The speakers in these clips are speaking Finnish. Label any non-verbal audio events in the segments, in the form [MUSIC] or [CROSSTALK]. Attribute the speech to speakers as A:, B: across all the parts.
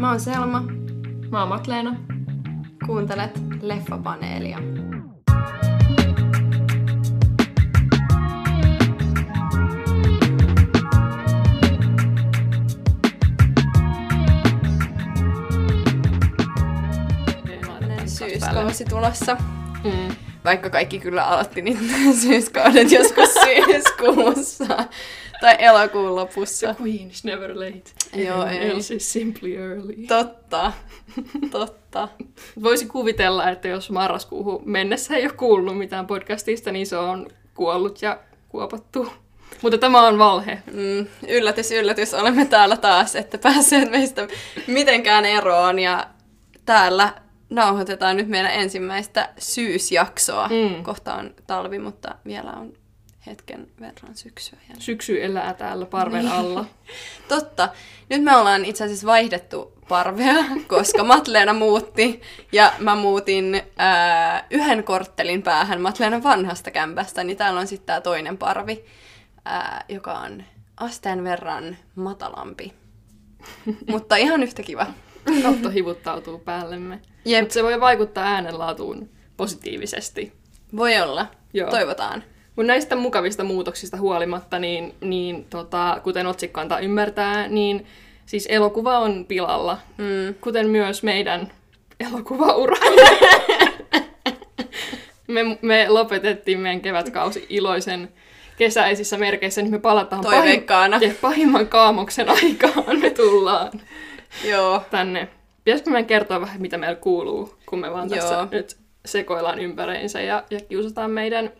A: Mä oon Selma.
B: Mä oon Matleena.
A: Kuuntelet Leffapaneelia. Syyskausi tulossa.
B: Mm.
A: Vaikka kaikki kyllä aloitti niitä [LAUGHS] syyskaudet joskus syyskuussa tai elokuun lopussa.
B: The queen is never late.
A: Joo, ei.
B: Else is simply early.
A: Totta. Totta.
B: Voisi kuvitella, että jos marraskuuhun mennessä ei ole kuullut mitään podcastista, niin se on kuollut ja kuopattu. Mutta tämä on valhe.
A: Mm, yllätys, yllätys, olemme täällä taas, että päässeet meistä mitenkään eroon ja täällä nauhoitetaan nyt meidän ensimmäistä syysjaksoa.
B: Mm.
A: Kohta on talvi, mutta vielä on hetken verran syksyä. Ja...
B: Syksy elää täällä parven
A: Niin.
B: alla. [LAUGHS]
A: Totta. Nyt me ollaan itse asiassa vaihdettu parvea, [LAUGHS] koska Matleena muutti ja mä muutin ää, yhden korttelin päähän Matleenan vanhasta kämpästä, niin täällä on sitten tää toinen parvi, ää, joka on asteen verran matalampi. [LAUGHS] Mutta ihan yhtä kiva.
B: Katto hivuttautuu päällemme.
A: Jep,
B: Mutta se voi vaikuttaa äänenlaatuun positiivisesti.
A: voi olla.
B: Joo.
A: Toivotaan.
B: Mun näistä mukavista muutoksista huolimatta, niin, niin tota, kuten otsikko antaa ymmärtää, niin siis elokuva on pilalla.
A: Mm.
B: Kuten myös meidän elokuvaura. [LAUGHS] me, me lopetettiin meidän kevätkausi iloisen kesäisissä merkeissä, niin me palataan ja pahimman kaamoksen aikaan me tullaan
A: Joo.
B: tänne. Pitäisikö meidän kertoa vähän, mitä meillä kuuluu, kun me vaan tässä
A: Joo.
B: nyt sekoillaan ympäriinsä ja, ja kiusataan meidän,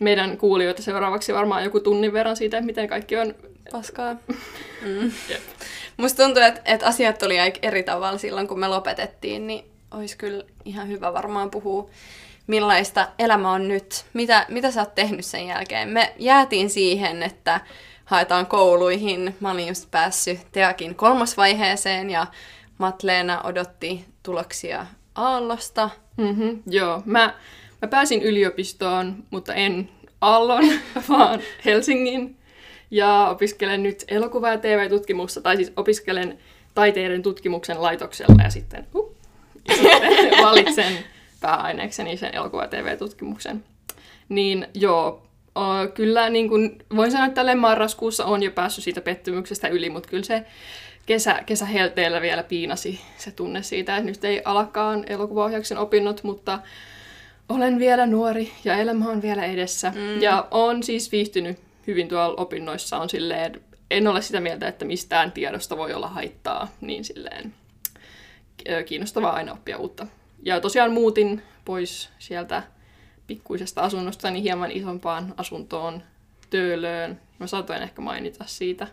B: meidän kuulijoita seuraavaksi varmaan joku tunnin verran siitä, miten kaikki on...
A: Paskaa. [LAUGHS] Mm.
B: Jep.
A: Musta tuntuu, että, että asiat oli aika eri tavalla silloin, kun me lopetettiin, niin olisi kyllä ihan hyvä varmaan puhua, millaista elämä on nyt. Mitä, mitä sä oot tehnyt sen jälkeen? Me jäätiin siihen, että haetaan kouluihin. Mä olin just päässyt Teakin kolmosvaiheeseen ja Matleena odotti tuloksia Aallosta.
B: Mm-hmm, joo, mä, mä pääsin yliopistoon, mutta en Aallon, [LAUGHS] vaan Helsingin. Ja opiskelen nyt elokuva- ja TV-tutkimusta, tai siis opiskelen taiteiden tutkimuksen laitoksella ja sitten, uh, ja sitten valitsen pääaineekseni sen elokuva- ja TV-tutkimuksen. Niin joo, kyllä niin kun, voin sanoa, että tälleen marraskuussa on jo päässyt siitä pettymyksestä yli, mutta kyllä se kesä, kesähelteellä vielä piinasi se tunne siitä, että nyt ei alakaan elokuvaohjauksen opinnot, mutta olen vielä nuori ja elämä on vielä edessä. Mm. Ja on siis viihtynyt hyvin tuolla opinnoissa. On silleen, en ole sitä mieltä, että mistään tiedosta voi olla haittaa, niin silleen kiinnostavaa aina oppia uutta. Ja tosiaan muutin pois sieltä pikkuisesta asunnosta niin hieman isompaan asuntoon Töölöön. Mä saatoin ehkä mainita siitä.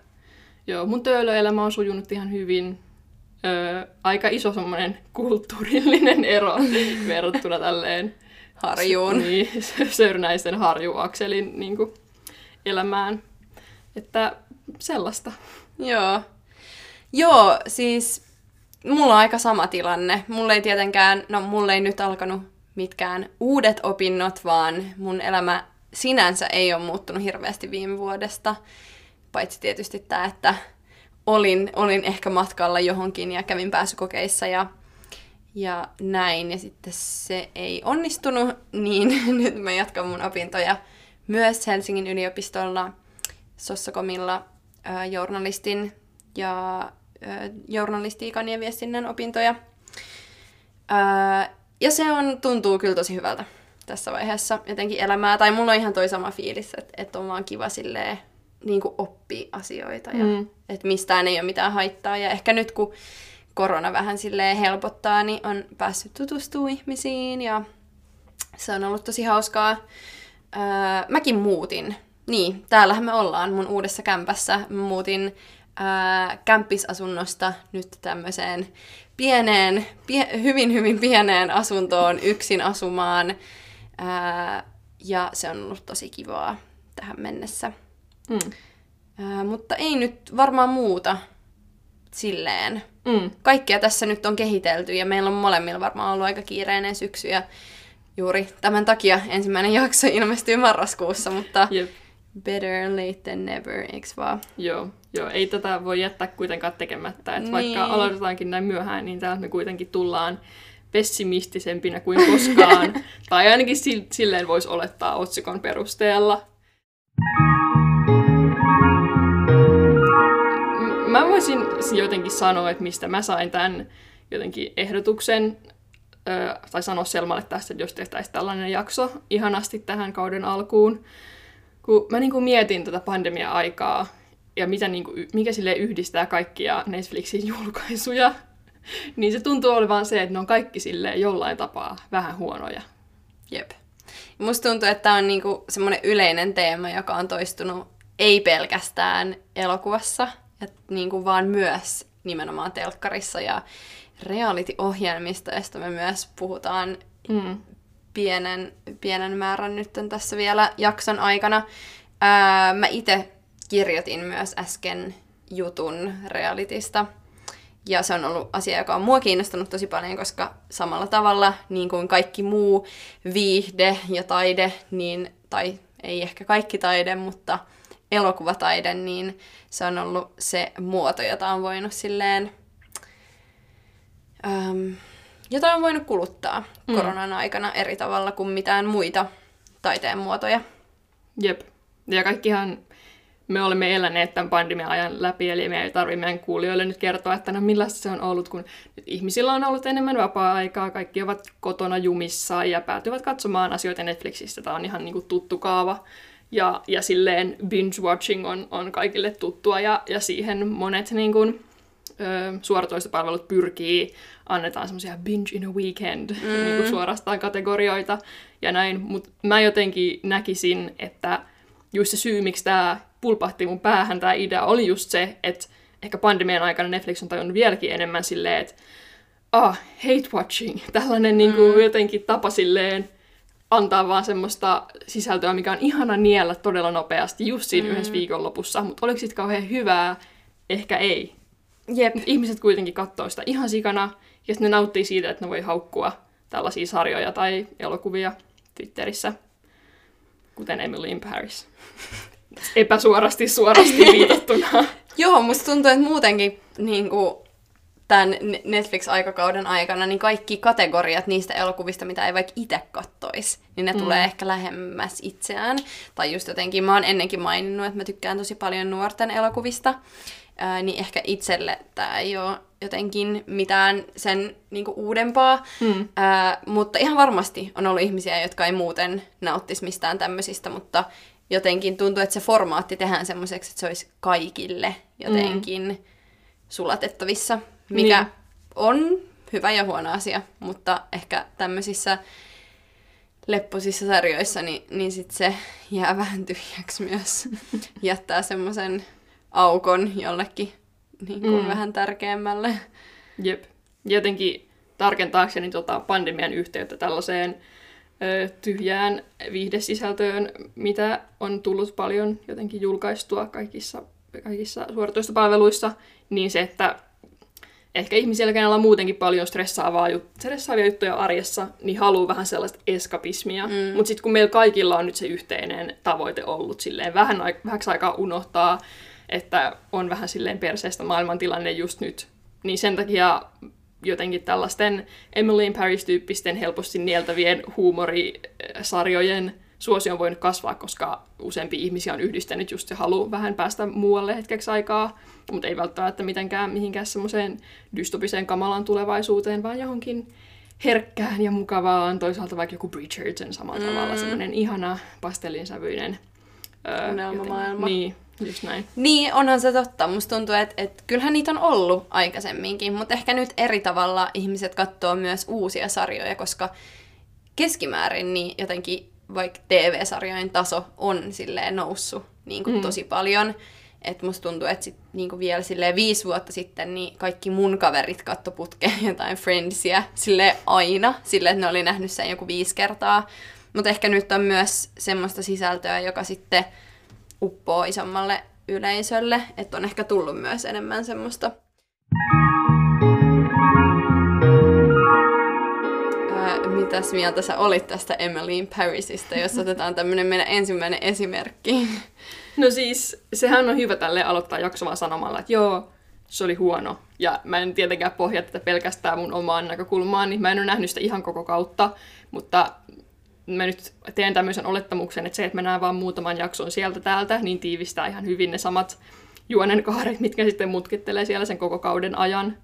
B: Joo, mun töölöelämä on sujunut ihan hyvin. Öö, aika iso semmoinen kulttuurillinen ero [LAUGHS] verrattuna tälleen
A: Harjuun.
B: niin, [LAUGHS] Sörnäisten harjuakselin niin kuin, elämään. Että sellaista.
A: Joo. Joo, siis mulla on aika sama tilanne. Mulla ei tietenkään, no mulla ei nyt alkanut mitkään uudet opinnot, vaan mun elämä sinänsä ei ole muuttunut hirveästi viime vuodesta. Paitsi tietysti tämä, että olin, olin ehkä matkalla johonkin ja kävin pääsykokeissa ja, ja näin. Ja sitten se ei onnistunut, [LAUGHS] niin nyt mä jatkan mun opintoja myös Helsingin yliopistolla Sossakomilla ää, journalistin ja ää, journalistiikan ja viestinnän opintoja. Ää, ja se on, tuntuu kyllä tosi hyvältä tässä vaiheessa jotenkin elämää. Tai mulla on ihan toi sama fiilis, että, että on vaan kiva silleen niin kuin oppia asioita ja
B: mm.
A: että mistään ei ole mitään haittaa. Ja ehkä nyt kun korona vähän silleen helpottaa, niin on päässyt tutustumaan ihmisiin ja se on ollut tosi hauskaa. Öö, mäkin muutin. Niin, täällähän me ollaan mun uudessa kämpässä. Mä muutin öö, kämppisasunnosta nyt tämmöiseen pieneen, pie, hyvin hyvin pieneen asuntoon yksin asumaan. Öö, ja se on ollut tosi kivaa tähän mennessä.
B: Mm.
A: Öö, mutta ei nyt varmaan muuta silleen.
B: Mm.
A: Kaikkea tässä nyt on kehitelty ja meillä on molemmilla varmaan ollut aika kiireinen syksy ja juuri tämän takia ensimmäinen jakso ilmestyy marraskuussa, mutta
B: Jep.
A: better late than never, eiks vaan?
B: Joo, joo, ei tätä voi jättää kuitenkaan tekemättä. Että
A: Niin.
B: Vaikka aloitetaankin näin myöhään, niin täältä me kuitenkin tullaan pessimistisempinä kuin koskaan. [LAUGHS] tai ainakin sil- silleen voisi olettaa otsikon perusteella. Voisin jotenkin sanoa, että mistä mä sain tämän jotenkin ehdotuksen, ö, tai sanoa Selmalle tästä, että jos tehtäisiin tällainen jakso ihanasti tähän kauden alkuun. Kun mä niin kuin mietin tätä pandemia-aikaa ja mitä niin kuin, mikä sille yhdistää kaikkia Netflixin julkaisuja, [LAUGHS] niin se tuntuu olevan se, että ne on kaikki sille jollain tapaa vähän huonoja.
A: Jep. Musta tuntuu, että tämä on niinku semmoinen yleinen teema, joka on toistunut ei pelkästään elokuvassa, et niinku vaan myös nimenomaan telkkarissa ja reality-ohjelmista, josta me myös puhutaan
B: Mm.
A: pienen, pienen määrän nyt tässä vielä jakson aikana. Ää, mä itse kirjoitin myös äsken jutun realitista. Ja se on ollut asia, joka on mua kiinnostanut tosi paljon, koska samalla tavalla niin kuin kaikki muu viihde ja taide, niin, tai ei ehkä kaikki taide, mutta elokuvataide, niin se on ollut se muoto, jota on voinut silleen, äm, jota on voinut kuluttaa mm. koronan aikana eri tavalla kuin mitään muita taiteen muotoja.
B: Jep. Ja kaikkihan me olemme eläneet tämän pandemia-ajan läpi, eli me ei tarvitse meidän kuulijoille nyt kertoa, että no millaista se on ollut, kun nyt ihmisillä on ollut enemmän vapaa-aikaa, kaikki ovat kotona jumissa ja päätyvät katsomaan asioita Netflixistä. Tämä on ihan niin kuin tuttu kaava. Ja, ja silleen binge-watching on, on kaikille tuttua, ja, ja siihen monet niin kuin, ö, suoratoistopalvelut pyrkii, annetaan semmoisia binge in a weekend, mm. niin kuin suorastaan kategorioita ja näin, mutta mä jotenkin näkisin, että just se syy, miksi tämä pulpahti mun päähän, tämä idea, oli just se, että ehkä pandemian aikana Netflix on tajunnut vieläkin enemmän silleen, että ah, hate watching, [LAUGHS] tällainen niin kuin jotenkin tapa silleen antaa vaan semmoista sisältöä, mikä on ihana niellä todella nopeasti just siinä mm. yhdessä viikonlopussa, mutta oliko sitten kauhean hyvää? Ehkä ei.
A: Jep.
B: Mut ihmiset kuitenkin katsoo sitä ihan sikana, ja ne nauttii siitä, että ne voi haukkua tällaisia sarjoja tai elokuvia Twitterissä, kuten Emily in Paris. [LAUGHS] Epäsuorasti suorasti [LAUGHS] viitattuna.
A: Joo, musta tuntuu, että muutenkin niin kuin, tämän Netflix-aikakauden aikana niin kaikki kategoriat niistä elokuvista, mitä ei vaikka itse kattoisi, niin ne mm. tulee ehkä lähemmäs itseään. Tai just jotenkin, mä oon ennenkin maininnut, että mä tykkään tosi paljon nuorten elokuvista, ää, niin ehkä itselle tämä ei ole jotenkin mitään sen niin kuin uudempaa,
B: Mm.
A: ää, mutta ihan varmasti on ollut ihmisiä, jotka ei muuten nauttisi mistään tämmöisistä, mutta jotenkin tuntuu, että se formaatti tehdään semmoiseksi, että se olisi kaikille jotenkin mm. sulatettavissa, mikä
B: Niin.
A: on hyvä ja huono asia, mutta ehkä tämmöisissä lepposissa sarjoissa, niin, niin sit se jää [LAUGHS] vähän tyhjäksi myös. [LAUGHS] Jättää semmoisen aukon jollekin niin kuin
B: Mm.
A: vähän tärkeämmälle.
B: Jep. Jotenkin tarkentaakseni tota pandemian yhteyttä tällaiseen ö, tyhjään viihdesisältöön, mitä on tullut paljon jotenkin julkaistua kaikissa, kaikissa suoratoistopalveluissa, niin se, että ehkä ihmisillä, kenellä on muutenkin paljon stressaavaa, jut- stressaavia juttuja arjessa, niin haluaa vähän sellaista eskapismia. Mm. Mutta sitten kun meillä kaikilla on nyt se yhteinen tavoite ollut silleen vähän vähäksi aikaa unohtaa, että on vähän silleen perseestä maailmantilanne just nyt, niin sen takia jotenkin tällaisten Emily in Paris-tyyppisten helposti nieltävien huumorisarjojen suosio on voinut kasvaa, koska useampi ihmisiä on yhdistänyt just se halu vähän päästä muualle hetkeksi aikaa, mutta ei välttämättä mitenkään mihinkään semmoiseen dystopiseen kamalan tulevaisuuteen, vaan johonkin herkkään ja mukavaan, toisaalta vaikka joku Bridgerton samalla mm. tavalla, semmoinen ihana pastellinsävyinen öö,
A: Unelmamaailma.
B: Niin, just näin.
A: Niin, onhan se totta. Musta tuntuu, että, että kyllähän niitä on ollut aikaisemminkin, mutta ehkä nyt eri tavalla ihmiset katsoo myös uusia sarjoja, koska keskimäärin niin jotenkin vaikka TV-sarjojen taso on silleen noussut niin kuin
B: Mm.
A: tosi paljon. Et musta tuntuu, että sit, niin vielä silleen viisi vuotta sitten niin kaikki mun kaverit katto putkeen [LAUGHS] jotain Friendsia sille aina, silleen, että ne oli nähnyt sen joku viisi kertaa. Mutta ehkä nyt on myös semmoista sisältöä, joka sitten uppoo isommalle yleisölle, että on ehkä tullut myös enemmän semmoista ää, Mitäs mieltä sä olit tästä Emily in Parisista, jos otetaan tämmönen meidän ensimmäinen esimerkki?
B: No siis, sehän on hyvä tälle aloittaa jakso vaan sanomalla, että joo, se oli huono. Ja mä en tietenkään pohjaa tätä pelkästään mun omaan näkökulmaan, niin mä en ole nähnyt sitä ihan koko kautta, mutta mä nyt teen tämmöisen olettamuksen, että se, että mä näen vaan muutaman jakson sieltä täältä, niin tiivistää ihan hyvin ne samat juonen kaaret, mitkä sitten mutkittelee siellä sen koko kauden ajan.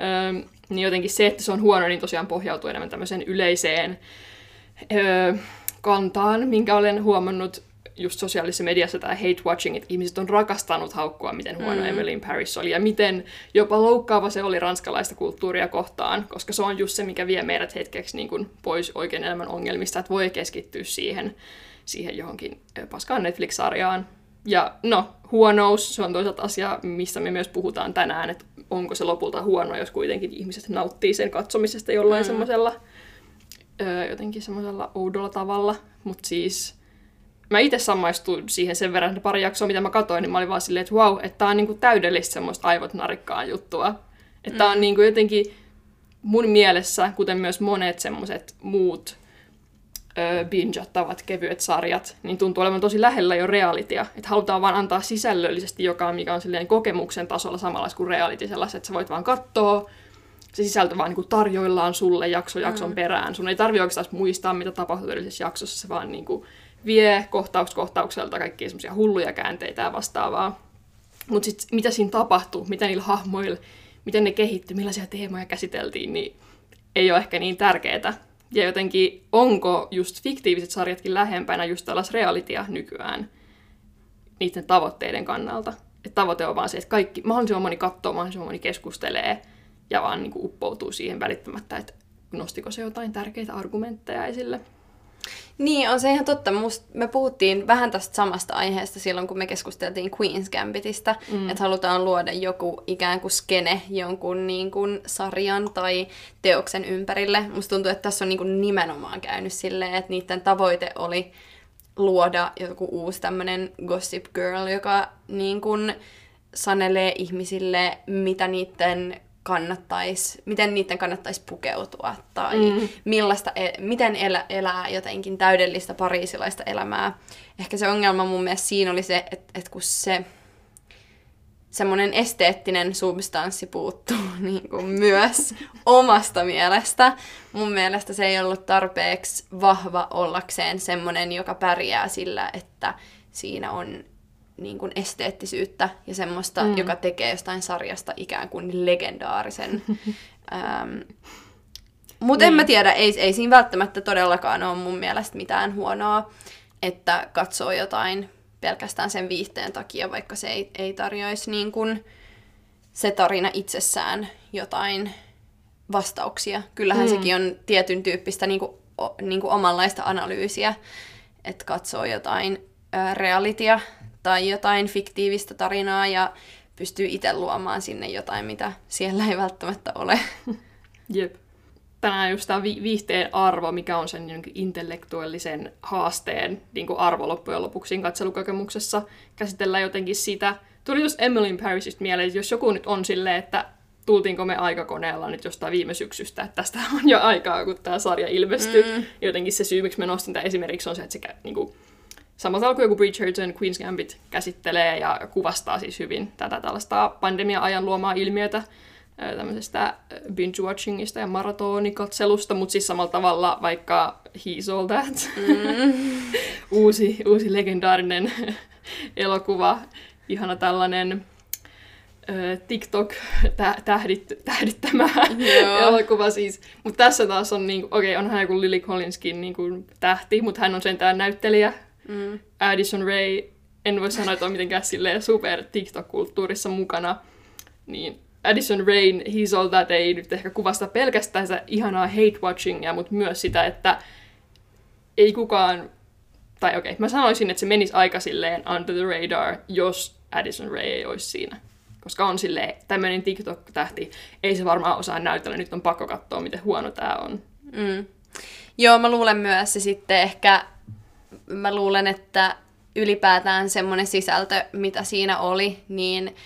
B: Öö, niin jotenkin se, että se on huono, niin tosiaan pohjautuu enemmän tämmöiseen yleiseen öö, kantaan, minkä olen huomannut just sosiaalisessa mediassa tämä hate watching, että ihmiset on rakastanut haukkua, miten huono mm. Emily in Paris oli, ja miten jopa loukkaava se oli ranskalaista kulttuuria kohtaan, koska se on just se, mikä vie meidät hetkeksi niin kuin pois oikein elämän ongelmista, että voi keskittyä siihen, siihen johonkin paskaan Netflix-sarjaan. Ja no, huonous, se on toisaalta asia, mistä me myös puhutaan tänään, että onko se lopulta huono, jos kuitenkin ihmiset nauttii sen katsomisesta jollain mm. semmoisella jotenkin semmoisella oudolla tavalla, mutta siis mä itse samaistuin siihen sen verran, että pari jaksoa, mitä mä katsoin, niin mä olin vaan silleen, että wow, että tää on niinku täydellistä semmoista aivot narikkaan juttua. Että mm. on niinku jotenkin mun mielessä, kuten myös monet semmoiset muut bingeattavat kevyet sarjat, niin tuntuu olevan tosi lähellä jo realitya. Että halutaan vaan antaa sisällöllisesti joka, mikä on silleen kokemuksen tasolla samanlaista kuin reality sellaista, että sä voit vaan katsoa, se sisältö vaan niin tarjoillaan sulle jakso jakson mm. perään. Sun ei tarvi oikeastaan muistaa, mitä tapahtuu edellisessä jaksossa, se vaan niin kuin vie kohtaus kohtaukselta kaikkia semmoisia hulluja käänteitä ja vastaavaa. Mutta sitten mitä siinä tapahtuu, mitä niillä hahmoilla, miten ne kehittyi, millaisia teemoja käsiteltiin, niin ei ole ehkä niin tärkeää. Ja jotenkin onko just fiktiiviset sarjatkin lähempänä just tällaista realitya nykyään niiden tavoitteiden kannalta. Että tavoite on vaan se, että kaikki, mahdollisimman moni katsoo, mahdollisimman moni keskustelee ja vaan niin kuin uppoutuu siihen välittämättä, että nostiko se jotain tärkeitä argumentteja esille.
A: Niin, on se ihan totta. Must, me puhuttiin vähän tästä samasta aiheesta silloin, kun me keskusteltiin Queen's Gambitista, mm. että halutaan luoda joku ikään kuin skene jonkun niin kuin sarjan tai teoksen ympärille. Musta tuntuu, että tässä on niin kuin nimenomaan käynyt silleen, että niiden tavoite oli luoda joku uusi tämmöinen Gossip Girl, joka niin kuin sanelee ihmisille, mitä niiden kannattaisi, miten niiden kannattaisi pukeutua tai mm. millaista, e, miten elä, elää jotenkin täydellistä pariisilaista elämää. Ehkä se ongelma mun mielestä siinä oli se, että, että kun se semmoinen esteettinen substanssi puuttuu [LAUGHS] niin kuin myös [LAUGHS] omasta mielestä. Mun mielestä se ei ollut tarpeeksi vahva ollakseen semmoinen, joka pärjää sillä, että siinä on niin kuin esteettisyyttä ja semmoista, mm. joka tekee jostain sarjasta ikään kuin legendaarisen. [LAUGHS] ähm, mutta niin. en mä tiedä, ei, ei siinä välttämättä todellakaan ole mun mielestä mitään huonoa, että katsoo jotain pelkästään sen viihteen takia, vaikka se ei, ei tarjoisi niin kuin se tarina itsessään jotain vastauksia. Kyllähän mm. sekin on tietyn tyyppistä niin kuin, niin kuin omanlaista analyysiä, että katsoo jotain realitya tai jotain fiktiivistä tarinaa ja pystyy itse luomaan sinne jotain, mitä siellä ei välttämättä ole. [LAUGHS]
B: Jep. Tänään just tämä vi- viihteen arvo, mikä on sen niin intellektuellisen haasteen niin arvo loppujen lopuksi katselukokemuksessa. Käsitellään jotenkin sitä. Tuli just Emily in Parisista mieleen, että jos joku nyt on silleen, että tultiinko me aikakoneella nyt jostain viime syksystä, että tästä on jo aikaa, kun tämä sarja ilmestyi. Mm. Jotenkin se syy, miksi mä nostin tämän esimerkiksi, on se, että se niin kuin, samalla kuin joku Bridgerton, Queen's Gambit käsittelee ja kuvastaa siis hyvin tätä tällaista pandemia-ajan luomaa ilmiötä tämmöisestä binge-watchingista ja maratonikatselusta, mutta siis samalla tavalla vaikka He's All That, mm. [LAUGHS] uusi, uusi legendaarinen [LAUGHS] elokuva, ihana tällainen TikTok-tähdittämä [LAUGHS] elokuva siis. Mutta tässä taas on, niin, okei, okay, onhan joku Lily Collinskin niin kuin, tähti, mutta hän on sentään näyttelijä, mm. Addison Ray, en voi sanoa, että on mitenkään silleen super TikTok-kulttuurissa mukana, niin Addison Rain, He's All That ei nyt ehkä kuvasta pelkästään sitä ihanaa hate-watchingia, mutta myös sitä, että ei kukaan, tai okei, okay, mä sanoisin, että se menisi aika silleen under the radar, jos Addison Ray ei olisi siinä. Koska on silleen, tämmöinen TikTok-tähti, ei se varmaan osaa näytellä, nyt on pakko katsoa, miten huono tämä on.
A: Mm. Joo, mä luulen myös se sitten ehkä mä luulen, että ylipäätään semmoinen sisältö, mitä siinä oli, niin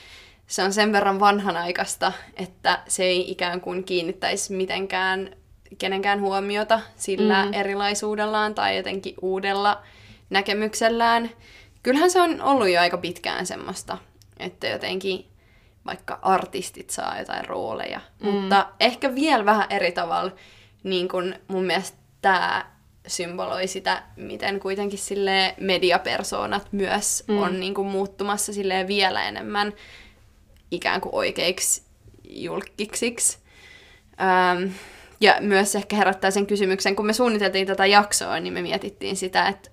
A: se on sen verran vanhanaikaista, että se ei ikään kuin kiinnittäisi mitenkään kenenkään huomiota sillä
B: Mm.
A: erilaisuudellaan tai jotenkin uudella näkemyksellään. Kyllähän se on ollut jo aika pitkään semmoista, että jotenkin vaikka artistit saa jotain rooleja. Mm. Mutta ehkä vielä vähän eri tavalla, niin kun mun mielestä tämä symboloi sitä, miten kuitenkin sille mediapersoonat myös mm. on niin kuin muuttumassa silleen vielä enemmän ikään kuin oikeiksi julkiksiksi. Ähm, ja myös ehkä herättää sen kysymyksen, kun me suunniteltiin tätä jaksoa, niin me mietittiin sitä, että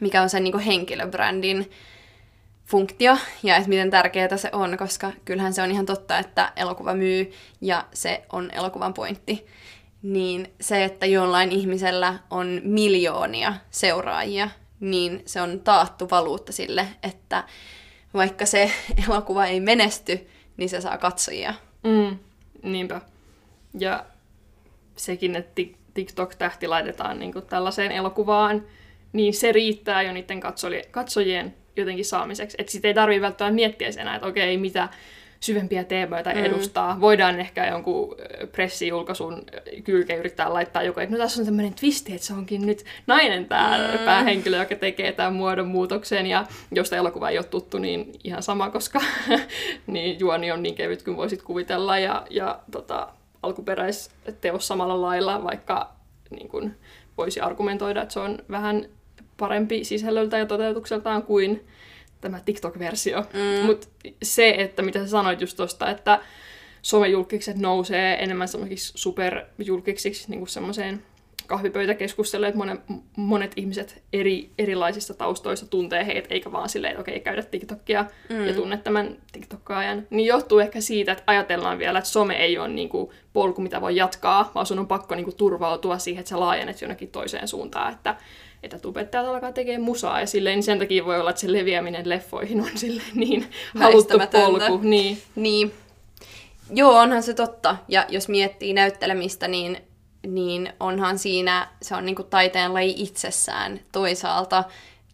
A: mikä on sen niin kuin henkilöbrändin funktio ja että miten tärkeää se on, koska kyllähän se on ihan totta, että elokuva myy ja se on elokuvan pointti. Niin se, että jollain ihmisellä on miljoonia seuraajia, niin se on taattu valuutta sille, että vaikka se [LAUGHS] elokuva ei menesty, niin se saa katsojia.
B: Mm, niinpä. Ja sekin, että Tik- TikTok-tähti laitetaan niin tällaiseen elokuvaan, niin se riittää jo niiden katsojien jotenkin saamiseksi. Että sitten ei tarvitse välttämättä miettiä enää, että okei, mitä syvempiä teemoita mm. edustaa. Voidaan ehkä jonkun pressijulkaisun kylkeen yrittää laittaa joku, että no tässä on tämmöinen twisti, että se onkin nyt nainen tämä mm. päähenkilö, joka tekee tämän muodonmuutoksen, ja josta elokuva ei ole tuttu, niin ihan sama, koska [LAUGHS] niin juoni on niin kevyt kuin voisit kuvitella, ja, ja tota, alkuperäisteos samalla lailla, vaikka niin kun, voisi argumentoida, että se on vähän parempi sisällöltä ja toteutukseltaan kuin tämä TikTok-versio. Mm. Mutta se, että mitä sä sanoit just tosta, että somejulkikset nousee enemmän semmoisiksi superjulkiksiksi, niin kuin semmoiseen kahvipöytäkeskusteluun, että monet, monet ihmiset eri, erilaisista taustoista tuntee heitä, eikä vaan silleen, että okei, käydä TikTokia mm. ja tunne tämän TikTokkaajan. Niin johtuu ehkä siitä, että ajatellaan vielä, että some ei ole niin kuin polku, mitä voi jatkaa, vaan sun on pakko niin kuin turvautua siihen, että sä laajennet jonnekin toiseen suuntaan, että että tubettajat alkaa tekemään musaa ja silleen, niin sen takia voi olla, että se leviäminen leffoihin on silleen niin haluttu polku. Niin.
A: Niin. Joo, onhan se totta. Ja jos miettii näyttelemistä, niin, niin onhan siinä, se on niinku taiteen laji itsessään. Toisaalta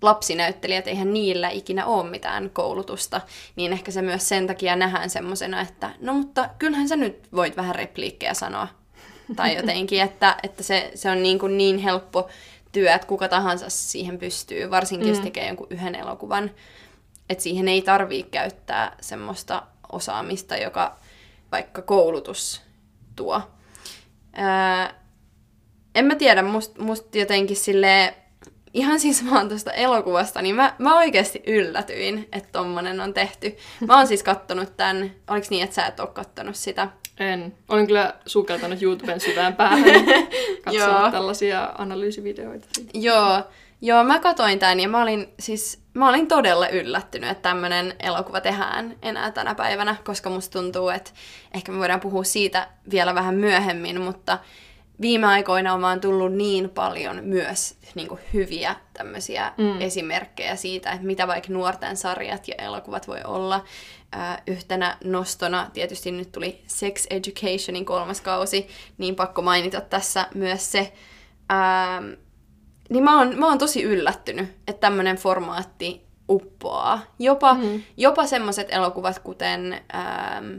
A: lapsinäyttelijät, eihän niillä ikinä ole mitään koulutusta, niin ehkä se myös sen takia nähdään semmosena, että no mutta kyllähän sä nyt voit vähän repliikkejä sanoa. Tai jotenkin, että, että se, se on niin, kuin niin helppo työ, että kuka tahansa siihen pystyy, varsinkin mm. jos tekee jonkun yhden elokuvan. Että siihen ei tarvii käyttää semmoista osaamista, joka vaikka koulutus tuo. Ää, en mä tiedä, must, must jotenkin sille ihan siis vaan tuosta elokuvasta, niin mä, mä oikeasti yllätyin, että tommonen on tehty. Mä oon siis kattonut tän, oliks niin, että sä et oo kattonut sitä?
B: En. Olin kyllä sukeltanut YouTuben syvään päähän [LAUGHS] katsoa tällaisia analyysivideoita.
A: Joo, joo, mä katoin tän ja mä olin siis, mä olin todella yllättynyt, että tämmönen elokuva tehdään enää tänä päivänä, koska musta tuntuu, että ehkä me voidaan puhua siitä vielä vähän myöhemmin, mutta viime aikoina on vaan tullut niin paljon myös niin kuin hyviä tämmöisiä mm. esimerkkejä siitä, että mitä vaikka nuorten sarjat ja elokuvat voi olla. Yhtenä nostona tietysti nyt tuli Sex Educationin kolmas kausi, niin pakko mainita tässä myös se. Niin mä oon, mä oon tosi yllättynyt, että tämmöinen formaatti uppoaa. Jopa, mm. jopa semmoiset elokuvat, kuten... Ähm,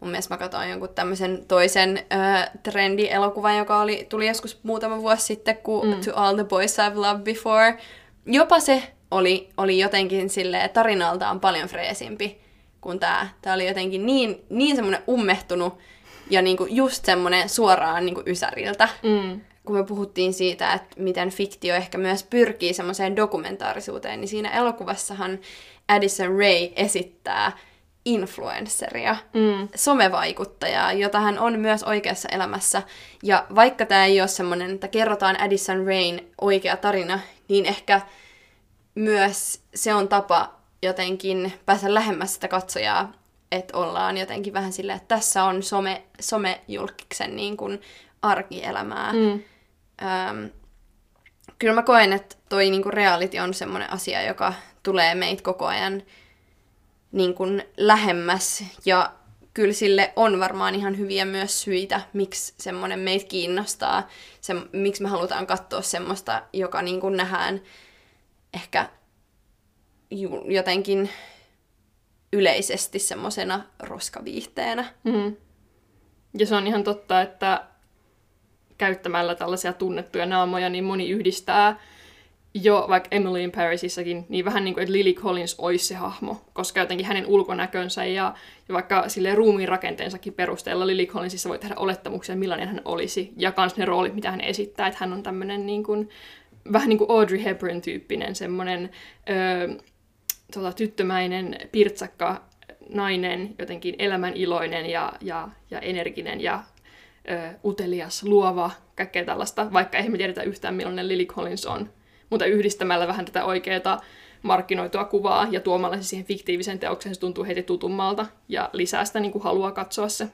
A: mun mielestä mä katsoin jonkun tämmöisen toisen äh, trendi-elokuvan, joka oli, tuli joskus muutama vuosi sitten, kuin mm. To All the Boys I've Loved Before. Jopa se oli, oli jotenkin silleen, tarinaltaan paljon freesimpi kuin tää. Tää oli jotenkin niin, niin semmoinen ummehtunut ja niinku just semmoinen suoraan niinku ysäriltä.
B: Mm.
A: Kun me puhuttiin siitä, että miten fiktio ehkä myös pyrkii semmoiseen dokumentaarisuuteen, niin siinä elokuvassahan Addison Ray esittää influenceria,
B: Mm.
A: somevaikuttajaa, jota hän on myös oikeassa elämässä. Ja vaikka tämä ei ole semmoinen, että kerrotaan Addison Rain oikea tarina, niin ehkä myös se on tapa jotenkin päästä lähemmäs sitä katsojaa, että ollaan jotenkin vähän silleen, että tässä on some, somejulkiksen niin kuin arkielämää.
B: Mm.
A: Öm, kyllä mä koen, että toi niinku reality on semmoinen asia, joka tulee meitä koko ajan niin kuin lähemmäs ja kyllä sille on varmaan ihan hyviä myös syitä, miksi semmoinen meitä kiinnostaa, se, miksi me halutaan katsoa semmoista, joka niin kuin nähdään ehkä jotenkin yleisesti semmoisena roskaviihteenä.
B: Mm. Ja se on ihan totta, että käyttämällä tällaisia tunnettuja naamoja, niin moni yhdistää jo vaikka Emily in Parisissakin, niin vähän niin kuin, että Lily Collins olisi se hahmo, koska jotenkin hänen ulkonäkönsä ja, ja vaikka sille ruumiin rakenteensakin perusteella Lily Collinsissa voi tehdä olettamuksia, millainen hän olisi, ja myös ne roolit, mitä hän esittää, että hän on tämmöinen niin kuin, vähän niin kuin Audrey Hepburn-tyyppinen, semmoinen öö, tota, tyttömäinen, pirtsakka nainen, jotenkin elämän iloinen ja, ja, ja energinen ja ö, utelias, luova, kaikkea tällaista, vaikka eihän me tiedetä yhtään millainen Lily Collins on. Mutta yhdistämällä vähän tätä oikeaa markkinoitua kuvaa ja tuomalla se siihen fiktiivisen teoksen, se tuntuu heti tutummalta ja lisää sitä niin kuin haluaa katsoa se.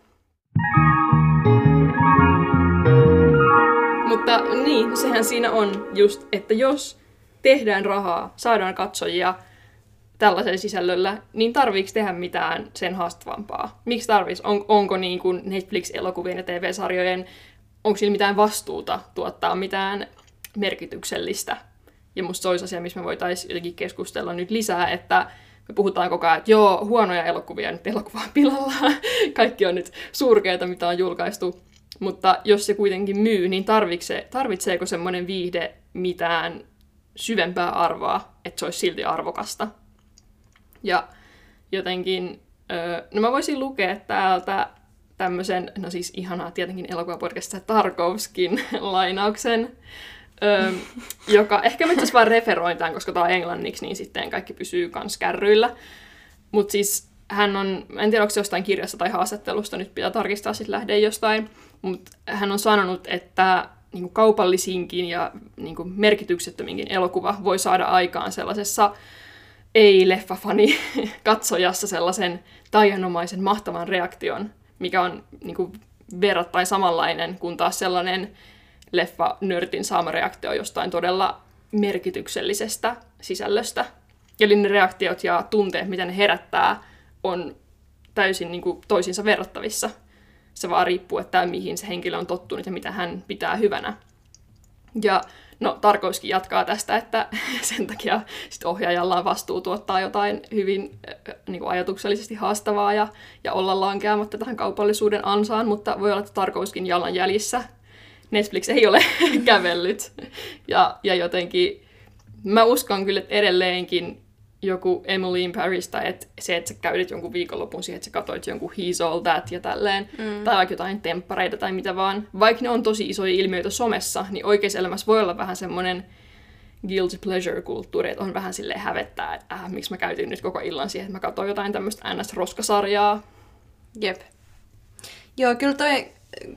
B: Mutta niin, sehän siinä on just, että jos tehdään rahaa, saadaan katsojia tällaisella sisällöllä, niin tarviiko tehdä mitään sen haastavampaa? Miksi tarvitsisi? On, onko niin kuin Netflix-elokuvien ja TV-sarjojen, onko sillä mitään vastuuta tuottaa mitään merkityksellistä? Ja musta se olisi asia, missä me voitaisiin jotenkin keskustella nyt lisää, että me puhutaan koko ajan, että joo, huonoja elokuvia, nyt elokuva on pilalla, [LAUGHS] kaikki on nyt surkeita, mitä on julkaistu. Mutta jos se kuitenkin myy, niin tarvitsee, tarvitseeko semmoinen viihde mitään syvempää arvoa, että se olisi silti arvokasta? Ja jotenkin, no mä voisin lukea täältä tämmöisen, no siis ihanaa tietenkin elokuvapodcastista Tarkovskin [LAUGHS] lainauksen, joka ehkä mä itse vaan referoin tämän, koska tämä on englanniksi, niin sitten kaikki pysyy kans kärryillä. Mutta siis hän on, en tiedä onko se jostain kirjassa tai haastattelusta, nyt pitää tarkistaa, sitten lähde jostain, mutta hän on sanonut, että niin kuin kaupallisinkin ja niin kuin merkityksettöminkin elokuva voi saada aikaan sellaisessa ei-leffafani [LAUGHS] katsojassa sellaisen taianomaisen mahtavan reaktion, mikä on niin kuin, verrattain samanlainen kuin taas sellainen leffa-nörtin saama reaktio jostain todella merkityksellisestä sisällöstä. Eli ne reaktiot ja tunteet, mitä ne herättää, on täysin niin kuin, toisiinsa verrattavissa. Se vaan riippuu, että mihin se henkilö on tottunut ja mitä hän pitää hyvänä. Ja No, Tarkoiskin jatkaa tästä, että [LAUGHS] sen takia sit ohjaajalla on vastuu tuottaa jotain hyvin niin kuin ajatuksellisesti haastavaa ja, ja olla lankeamatta tähän kaupallisuuden ansaan, mutta voi olla, että jalan jäljissä Netflix ei ole [LAUGHS] kävellyt. Ja, ja jotenkin mä uskon kyllä, että edelleenkin joku Emily in Paris, tai et se, että sä käytit jonkun viikonlopun siihen, että sä katsoit jonkun He's All That ja tälleen, mm. tai vaikka jotain temppareita tai mitä vaan. Vaikka ne on tosi isoja ilmiöitä somessa, niin oikeassa elämässä voi olla vähän semmoinen guilty pleasure-kulttuuri, että on vähän silleen hävettää, että äh, miksi mä käytin nyt koko illan siihen, että mä katsoin jotain tämmöistä NS-roskasarjaa.
A: Jep. Joo, kyllä toi,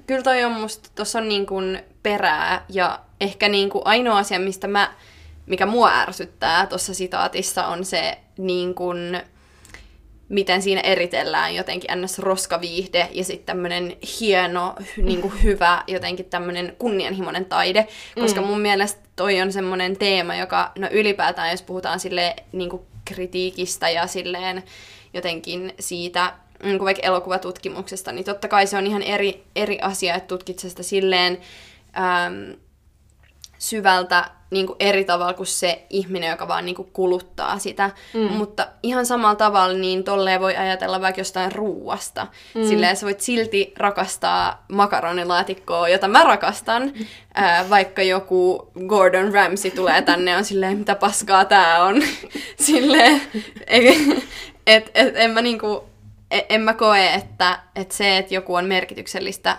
A: kyllä toi on musta, tossa on niin kuin perää, ja ehkä niin kuin ainoa asia, mistä mä mikä mua ärsyttää tuossa sitaatissa on se niin kun, miten siinä eritellään jotenkin ns. roskaviihde ja sitten tämmöinen hieno, niin kuin hyvä, jotenkin tämmöinen kunnianhimoinen taide. Koska mm. mun mielestä toi on semmoinen teema, joka, no ylipäätään jos puhutaan sille niin kuin kritiikistä ja silleen jotenkin siitä, niin kuin vaikka elokuvatutkimuksesta, niin totta kai se on ihan eri, eri asia, että tutkit sitä silleen äm, syvältä niin kuin eri tavalla kuin se ihminen, joka vaan niin kuin kuluttaa sitä. Mm. Mutta ihan samalla tavalla niin tolleen voi ajatella vaikka jostain ruuasta. Mm. Silleen sä voit silti rakastaa makaronilaatikkoa, jota mä rakastan. [LAUGHS] Ää, vaikka joku Gordon Ramsay tulee tänne on silleen, mitä paskaa tää on. [LAUGHS] silleen, et, et, en mä niinku, en, en mä koe, että, että se, että joku on merkityksellistä